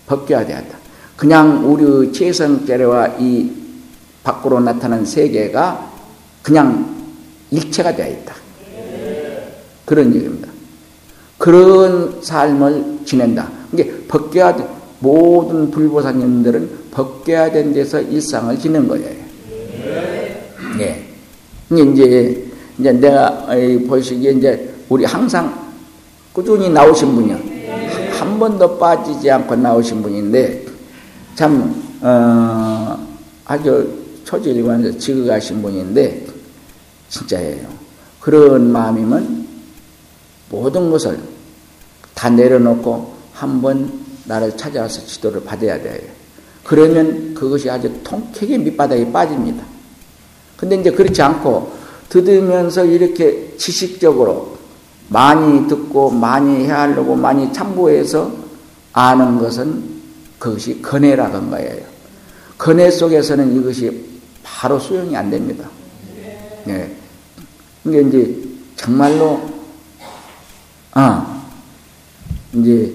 법계화 되었다. 그냥 우리 최성재래와 이 밖으로 나타난 세계가 그냥 일체가 되어 있다. 그런 얘기입니다. 그런 삶을 지낸다. 이게 벗겨야 모든 불보사님들은 벗겨야 된 데서 일상을 지낸 거예요. 네. 이제 이제 내가 보시기에 이제 우리 항상 꾸준히 나오신 분이요. 한 번도 빠지지 않고 나오신 분인데 참 어, 아주 초지일관에서 지극하신 분인데 진짜예요. 그런 마음이면 모든 것을 다 내려놓고 한번 나를 찾아와서 지도를 받아야 돼요. 그러면 그것이 아주 통쾌하게 밑바닥에 빠집니다. 근데 이제 그렇지 않고 듣으면서 이렇게 지식적으로 많이 듣고 많이 헤아르고 많이 참고해서 아는 것은 그것이 건해라는 거예요. 건해 속에서는 이것이 바로 수용이 안 됩니다. 네. 이게 이제 정말로 아 이제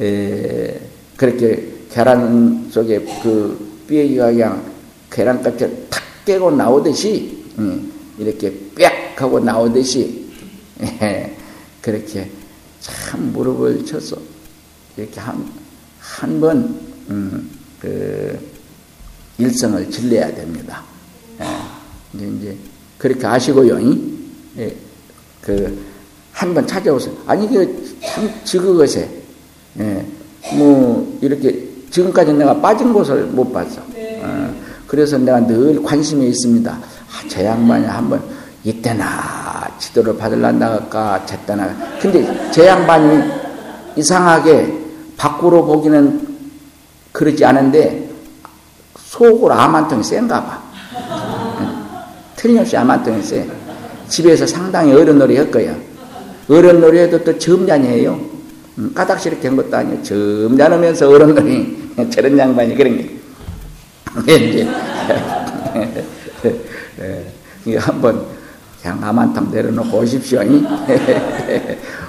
에, 그렇게 계란 속에 그 삐에기가 그냥 계란껍질 탁 깨고 나오듯이 음, 이렇게 빽 하고 나오듯이 예, 그렇게 참 무릎을 쳐서 이렇게 한 한번 음, 그 일성을 질러야 됩니다. 예, 이제, 이제 그렇게 아시고요. 예, 그 한번 찾아오세요. 아니 그참 지그것에 예, 뭐 이렇게 지금까지 내가 빠진 곳을 못 봤어. 어, 그래서 내가 늘 관심이 있습니다. 아, 저 양반이 한번 이때나 지도를 받을라 나갈까 쨌다나. 근데 저 양반이 이상하게 밖으로 보기는 그러지 않은데 속으로 암한 통이 센가 봐. 틀림없이 암한 통이 세. 집에서 상당히 어른놀이 할 거야. 어른놀이 해도 또 점잖이에요. 음, 까닥시 이렇게 한 것도 아니에요. 점잖으면서 어른놀이. 저런 양반이 그런 게. 이제, 예, 한번 그냥 암한통 내려놓고 오십시오.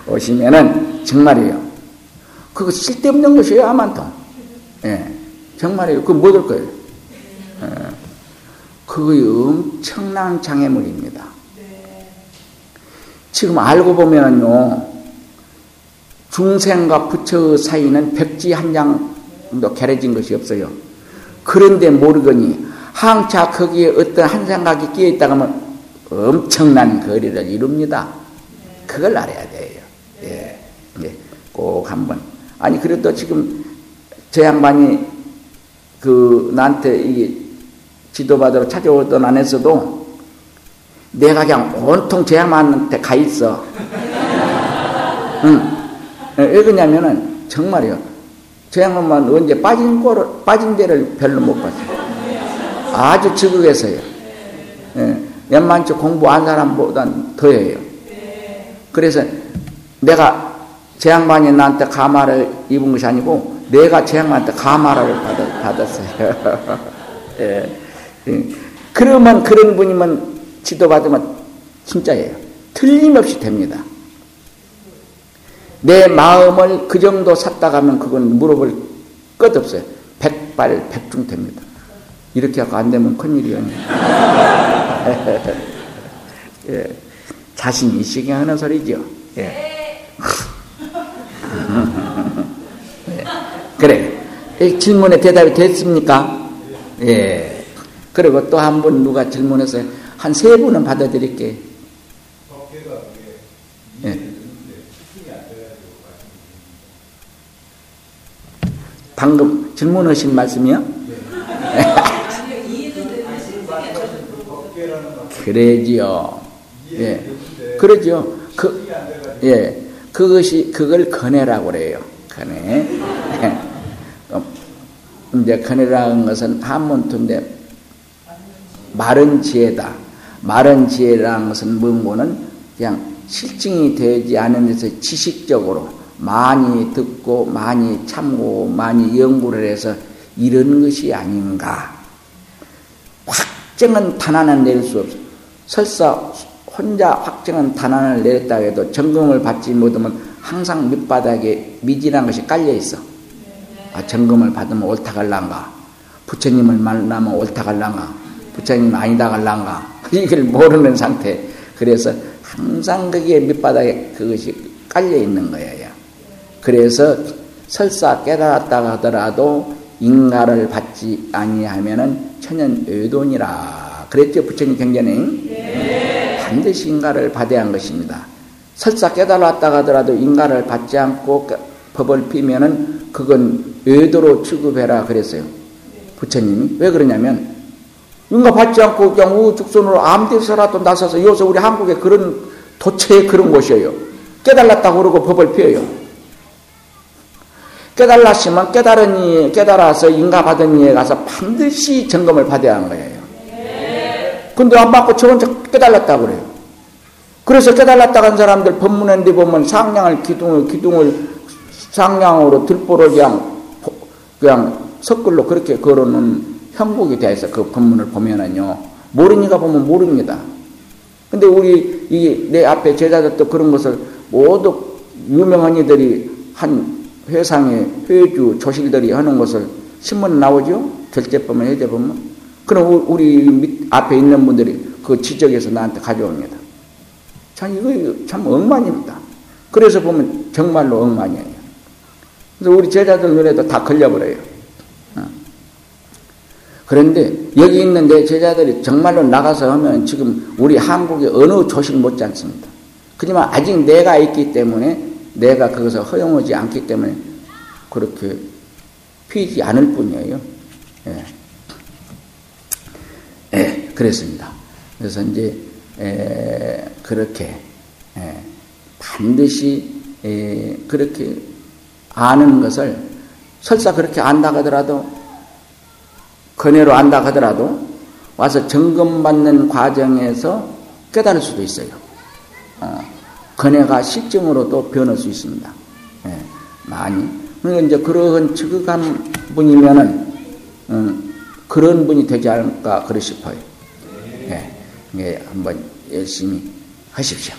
오시면은 정말이에요. 그거 쓸데없는 것이에요, 통. 예, 정말이에요. 그거 못올 거예요. 예, 그거 엄청난 장애물입니다. 지금 알고 보면은요, 중생과 부처의 사이는 백지 한 장도 가려진 것이 없어요. 그런데 모르거니 항차 거기에 어떤 한 생각이 끼어 있다가 하면 엄청난 거리를 이룹니다. 그걸 알아야 돼요. 예. 예. 꼭 한번. 아니, 그래도 지금 저 양반이 그 나한테 이게 지도받으러 찾아오던 안에서도 내가 그냥 온통 저 양반한테 가 있어. 응. 왜 그러냐면은 정말이요. 저 양반만 언제 빠진 꼴을 빠진 데를 별로 못 봤어요. 아주 지극해서요. 예, 웬만치 공부한 사람보단 더해요. 그래서 내가 제 양반이 나한테 가마를 입은 것이 아니고 내가 제 양반한테 가마를 받았, 어요 예. 예. 그러면 그런 분이면 지도받으면 진짜예요. 틀림없이 됩니다. 내 마음을 그 정도 샀다 가면 그건 물어볼 것 없어요. 백발 백중 됩니다. 이렇게 하고 안 되면 큰일이요. 예. 자신이 시기 하는 소리죠. 예. 예. 그래. 질문에 대답이 됐습니까? 예. 그리고 또한분 누가 질문해서 한 세 분은 받아드릴게. 예. 방금 질문하신 말씀이요? 그래지요. 예. 그러죠. 그, 예. 그것이, 그걸 건해라고 그래요. 건해. 어, 이제 건해라는 것은 한문투인데, 마른 지혜다. 마른 지혜라는 것은 뭔고는 그냥 실증이 되지 않은 데서 지식적으로 많이 듣고 많이 참고 많이 연구를 해서 이런 것이 아닌가. 확정은 단안은 낼수 없어. 설사 혼자 확정은 단안을 내렸다 해도 점검을 받지 못하면 항상 밑바닥에 미진한 것이 깔려 있어. 아, 점검을 받으면 옳다 갈란가. 부처님을 만나면 옳다 갈란가. 부처님 아니다 갈란가. 이걸 모르는 상태. 그래서 항상 거기에 밑바닥에 그것이 깔려 있는 거예요. 그래서 설사 깨달았다 하더라도 인가를 받지 아니하면은 천연 의돈이라 그랬죠 부처님 경전에 네. 반드시 인가를 받아야 한 것입니다. 설사 깨달았다 하더라도 인가를 받지 않고 법을 피면은 그건 의도로 취급해라 그랬어요. 부처님이 왜 그러냐면 인가 받지 않고 그냥 우죽순으로 암대서라도 나서서 여기서 우리 한국에 그런 도처에 그런 곳이에요. 깨달았다고 그러고 법을 피해요. 깨달았으면 깨달은 이 깨달아서 인가 받은 이에 가서 반드시 점검을 받아야 하는 거예요. 근데 안 받고 저 혼자 깨달았다고 그래요. 그래서 깨달았다 간 사람들 법문에 보면 상냥을 기둥을 기둥을 상냥으로 들보를 그냥 그냥 석글로 그렇게 걸어놓은 형국이 되어 있어 그 법문을 보면은요 모르니까 보면 모릅니다. 근데 우리 이내 앞에 제자들도 그런 것을 모두 유명한 이들이 한 회상에 회주 조실들이 하는 것을 신문에 나오죠? 결제법만 해제법만. 그럼 우리 앞에 있는 분들이 그 지적해서 나한테 가져옵니다. 참 이거 참 엉만입니다. 그래서 보면 정말로 엉만이에요. 그래서 우리 제자들 눈에도 다 걸려버려요. 어. 그런데 여기 있는 내 제자들이 정말로 나가서 하면 지금 우리 한국에 어느 조실 못지 않습니다. 그지만 아직 내가 있기 때문에 내가 그것을 허용하지 않기 때문에 그렇게 피지 않을 뿐이에요. 예. 예, 그랬습니다. 그래서 이제 에, 그렇게 에, 반드시 에, 그렇게 아는 것을 설사 그렇게 안다 하더라도 근혜로 안다 하더라도 와서 점검받는 과정에서 깨달을 수도 있어요. 어, 근혜가 실증으로도 변할 수 있습니다. 예, 많이. 그러니까 이제 그런 지극한 분이면은, 음, 그런 분이 되지 않을까, 그러 싶어요. 예, 예, 한번 열심히 하십시오.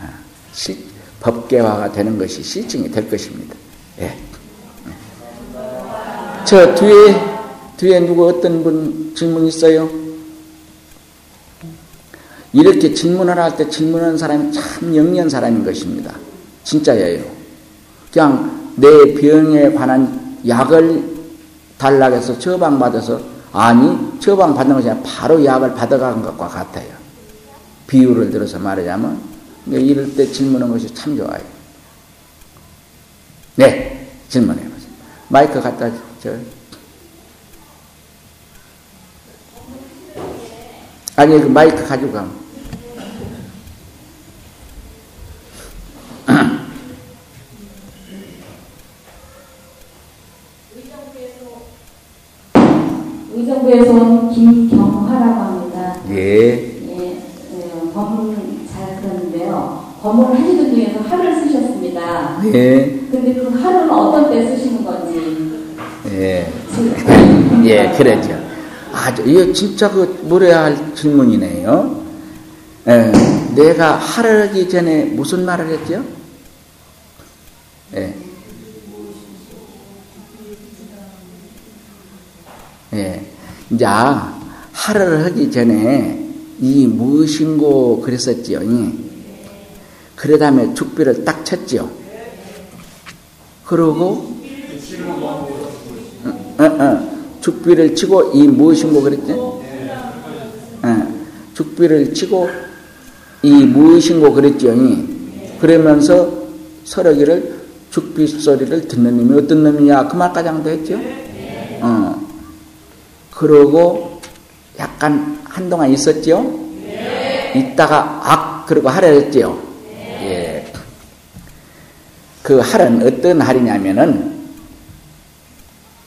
아, 시, 법계화가 되는 것이 실증이 될 것입니다. 예. 저 뒤에, 뒤에 누구 어떤 분 질문 있어요? 이렇게 질문을 할 때 질문하는 사람이 참 영리한 사람인 것입니다. 진짜예요. 그냥 내 병에 관한 약을 달라고 해서 처방받아서 아니 처방받는 것이 아니라 바로 약을 받아간 것과 같아요. 비유를 들어서 말하자면 이럴 때 질문하는 것이 참 좋아요. 네, 질문해 보세요. 마이크 갖다 줘. 아니, 그 마이크 가지고 가. 의정부에서 김경화라고 합니다. 예. 예, 네, 법문 예, 잘 들었는데요. 법문 하시는 중에서 하루를 쓰셨습니다. 예. 근데 그 하루는 어떤 때 쓰시는 건지. 예. 예, 그랬죠. 아주, 이거 진짜 그, 물어야 할 질문이네요. 예, 내가 하를 하기 전에 무슨 말을 했죠? 예. 예. 이제, 하를 하기 전에 이 무엇인고 그랬었지요. 그래 다음에 죽비를 딱 쳤지요. 그러고, 어, 어, 죽비를 치고 이 무엇인고 그랬지? 어, 죽비를 치고 이 무엇인고 그랬죠. 그러면서 설하기를 죽비 소리를 듣는 놈이 어떤 놈이냐 그 말까지 한도 했죠. 어. 그러고 약간 한동안 있었죠. 있다가 악 그러고 하려 했죠. 예. 그 할은 어떤 할이냐면은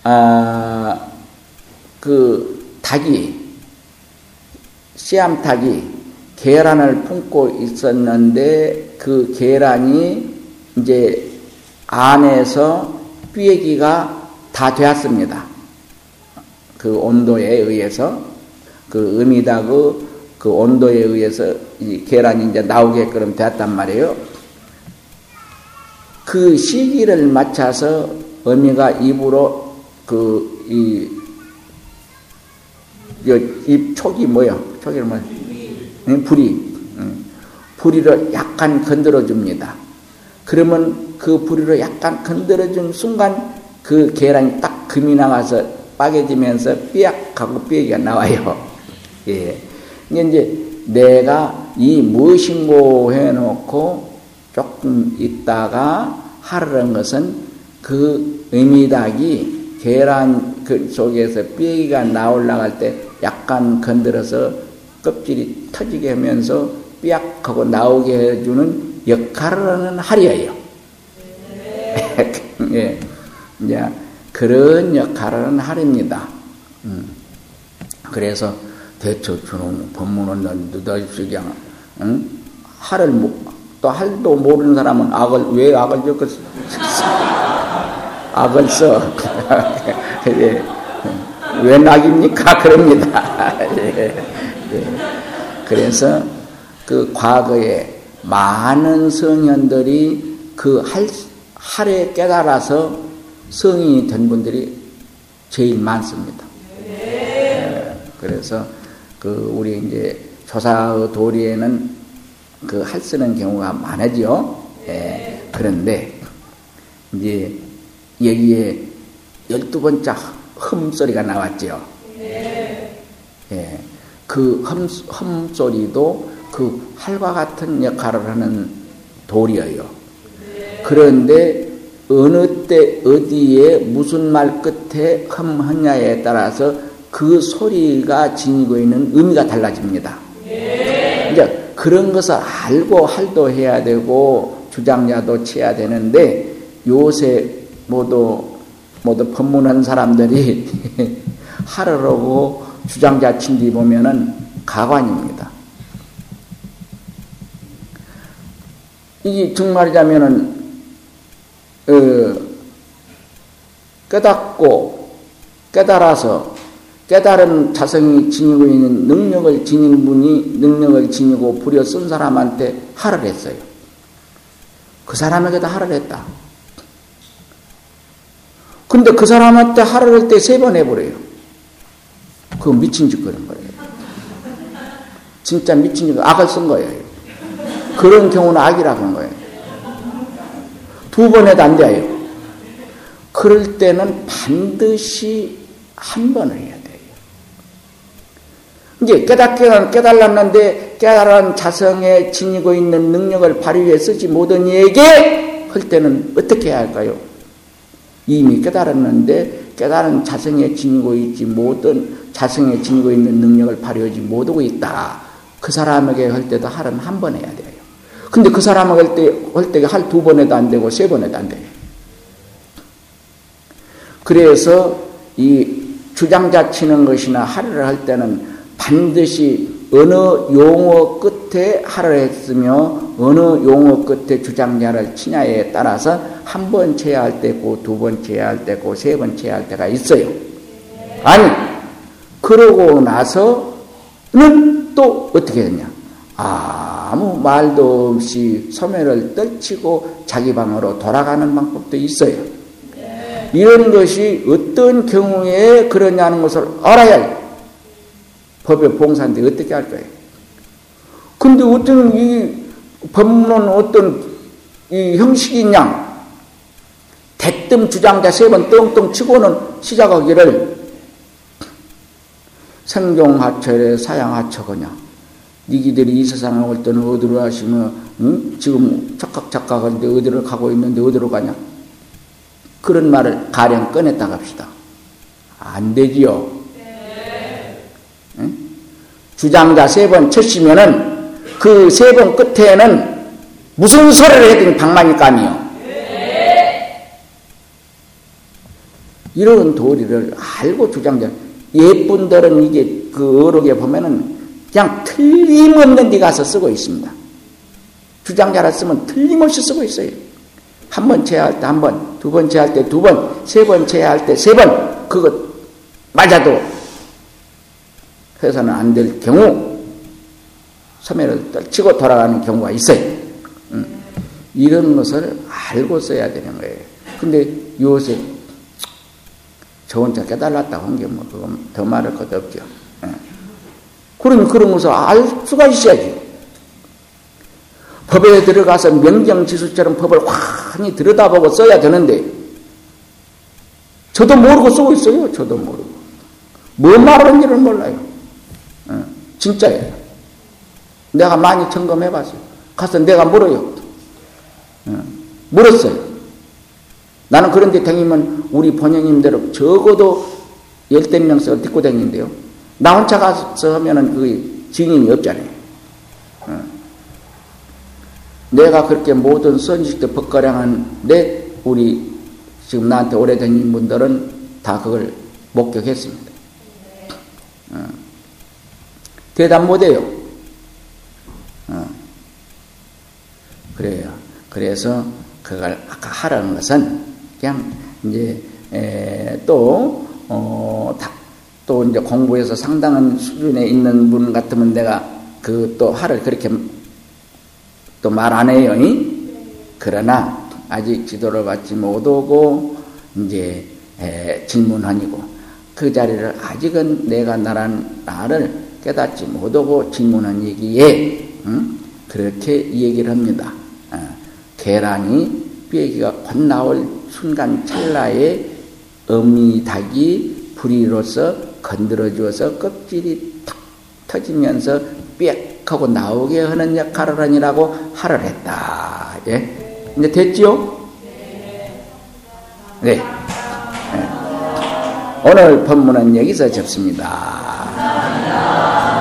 아, 그 닭이 씨암탉이 계란을 품고 있었는데 그 계란이 이제 안에서 삐기가 다 되었습니다. 그 온도에 의해서 그 음이다그 그 온도에 의해서 이 계란이 이제 나오게끔 되었단 말이에요. 그 시기를 맞춰서 어미가 입으로 그 이 입 촉이 뭐야? 촉이는 뭐야? 불이. 불이를 약간 건드려 줍니다. 그러면 그 불이를 약간 건드려 준 순간 그 계란이 딱 금이 나가서 빠개지면서 삐약하고 삐약이가 나와요. 예. 이제 내가 이 무엇인고 해놓고 조금 있다가 하르는 것은 그 의미닭이 계란 그 속에서 삐기가 나올라갈 때 약간 건드려서 껍질이 터지게 하면서 삐약하고 나오게 해주는 역할을 하는 할이에요. 예. 이제 그런 역할을 하는 할입니다. 음. 그래서 대처 주는 법문은 그냥 응? 할을 또 할도 모르는 사람은 악을 왜 악을 적었어? 악을 써. 예. 왜 낙입니까? 그럽니다. 예. 예. 그래서 그 과거에 많은 성현들이 그 할, 할에 깨달아서 성인이 된 분들이 제일 많습니다. 예. 그래서 그 우리 이제 조사의 도리에는 그 할 쓰는 경우가 많아지요. 예. 그런데 이제 여기에 열두 번째 흠 소리가 나왔죠. 예. 그 흠, 흠 소리도 그 할과 같은 역할을 하는 돌이에요. 그런데 어느 때 어디에 무슨 말 끝에 흠 하냐에 따라서 그 소리가 지니고 있는 의미가 달라집니다. 이제 그런 것을 알고 할도 해야 되고 주장자도 쳐야 되는데 요새 모두 모두 법문한 사람들이 하르라고 주장자 친디 보면은 가관입니다. 이게 정말이자면은 어, 깨닫고 깨달아서 깨달은 자성이 지니고 있는 능력을 지닌 분이 능력을 지니고 부려 쓴 사람한테 하를 했어요. 그 사람에게도 하를 했다. 근데 그 사람한테 하를 할때세 번 해버려요. 그거 미친 짓 그런 거예요. 진짜 미친 짓, 악을 쓴 거예요. 그런 경우는 악이라고 한 거예요. 두 번 해도 안 돼요. 그럴 때는 반드시 한 번을 해야 돼요. 이제 깨닫게 깨달았는데 깨달은 자성에 지니고 있는 능력을 발휘해 쓰지 못한 이에게 할 때는 어떻게 해야 할까요? 이미 깨달았는데 깨달은 자성에 지니고 있지 못한 자성에 지니고 있는 능력을 발휘하지 못하고 있다. 그 사람에게 할 때도 할은 한번 해야 돼요. 근데 그 사람에게 할 때, 할 때 할 두번 해도 안 되고 세번 해도 안 돼요. 그래서 이 주장자 치는 것이나 하루를 할 때는 반드시 어느 용어 끝에 하를 했으며 어느 용어 끝에 주장자를 치냐에 따라서 한 번 쳐야 할 때고 두 번 쳐야 할 때고 세 번 쳐야 할 때가 있어요. 아니 그러고 나서는 또 어떻게 했냐? 아무 말도 없이 소매를 떨치고 자기 방으로 돌아가는 방법도 있어요. 이런 것이 어떤 경우에 그러냐는 것을 알아야 해요. 법의 봉사인데 어떻게 할 거예요? 근데 어떤 이 법문은 어떤 이 형식이냐? 대뜸 주장자 세번 떵떵 치고는 시작하기를 생종하철에 사양하처거냐? 니기들이 이 세상에 올 때는 어디로 하시면 응? 지금 착각착각한데 어디로 가고 있는데 어디로 가냐? 그런 말을 가령 꺼냈다 갑시다. 안 되지요. 주장자 세 번 쳤으면은 그 세 번 끝에는 무슨 소리를 해도 방망이감이요. 이런 도리를 알고 주장자 예쁜들은 이게 그 어록에 보면은 그냥 틀림없는 데 가서 쓰고 있습니다. 주장자라 쓰면 틀림없이 쓰고 있어요. 한 번 제할 때 한 번, 두 번 제할 때 두 번, 세 번 제할 때 세 번, 그것 맞아도 해서는 안 될 경우 소매를 떨치고 돌아가는 경우가 있어요. 음. 이런 것을 알고 써야 되는 거예요. 근데 요새 저 혼자 깨달았다고 한 게 뭐, 더 말할 것도 없죠. 예. 그러면 그런 것을 알 수가 있어야지. 법에 들어가서 명경지수처럼 법을 환히 들여다보고 써야 되는데, 저도 모르고 쓰고 있어요. 저도 모르고. 뭐 말하는지를 몰라요. 진짜예요. 내가 많이 점검해 봤어요. 가서 내가 물어요. 물었어요. 나는 그런데 다니면 우리 본영님대로 적어도 열댓 명씩 듣고 다니는데요. 나 혼자 가서 하면은 그 증인이 없잖아요. 내가 그렇게 모든 선지식도 법가량한 내 우리 지금 나한테 오래 다닌 분들은 다 그걸 목격했습니다. 대답 못해요. 어. 그래요. 그래서 그걸 아까 하라는 것은 그냥 이제 또, 어, 또 이제 공부해서 상당한 수준에 있는 분 같으면 내가 그 또 하를 그렇게 또 말 안 해요. 이? 그러나 아직 지도를 받지 못하고 이제 질문하니고 그 자리를 아직은 내가 나란 나를 깨닫지 못하고 질문한 얘기에 응? 그렇게 얘기를 합니다. 어, 계란이 뼈기가 곧 나올 순간 찰나에 어미 닭이 불이로서 건드려 주어서 껍질이 탁 터지면서 빽 하고 나오게 하는 역할을 하니라고 하를 했다. 예? 이제 됐지요? 네. 네. 오늘 본문은 여기서 접습니다. 아.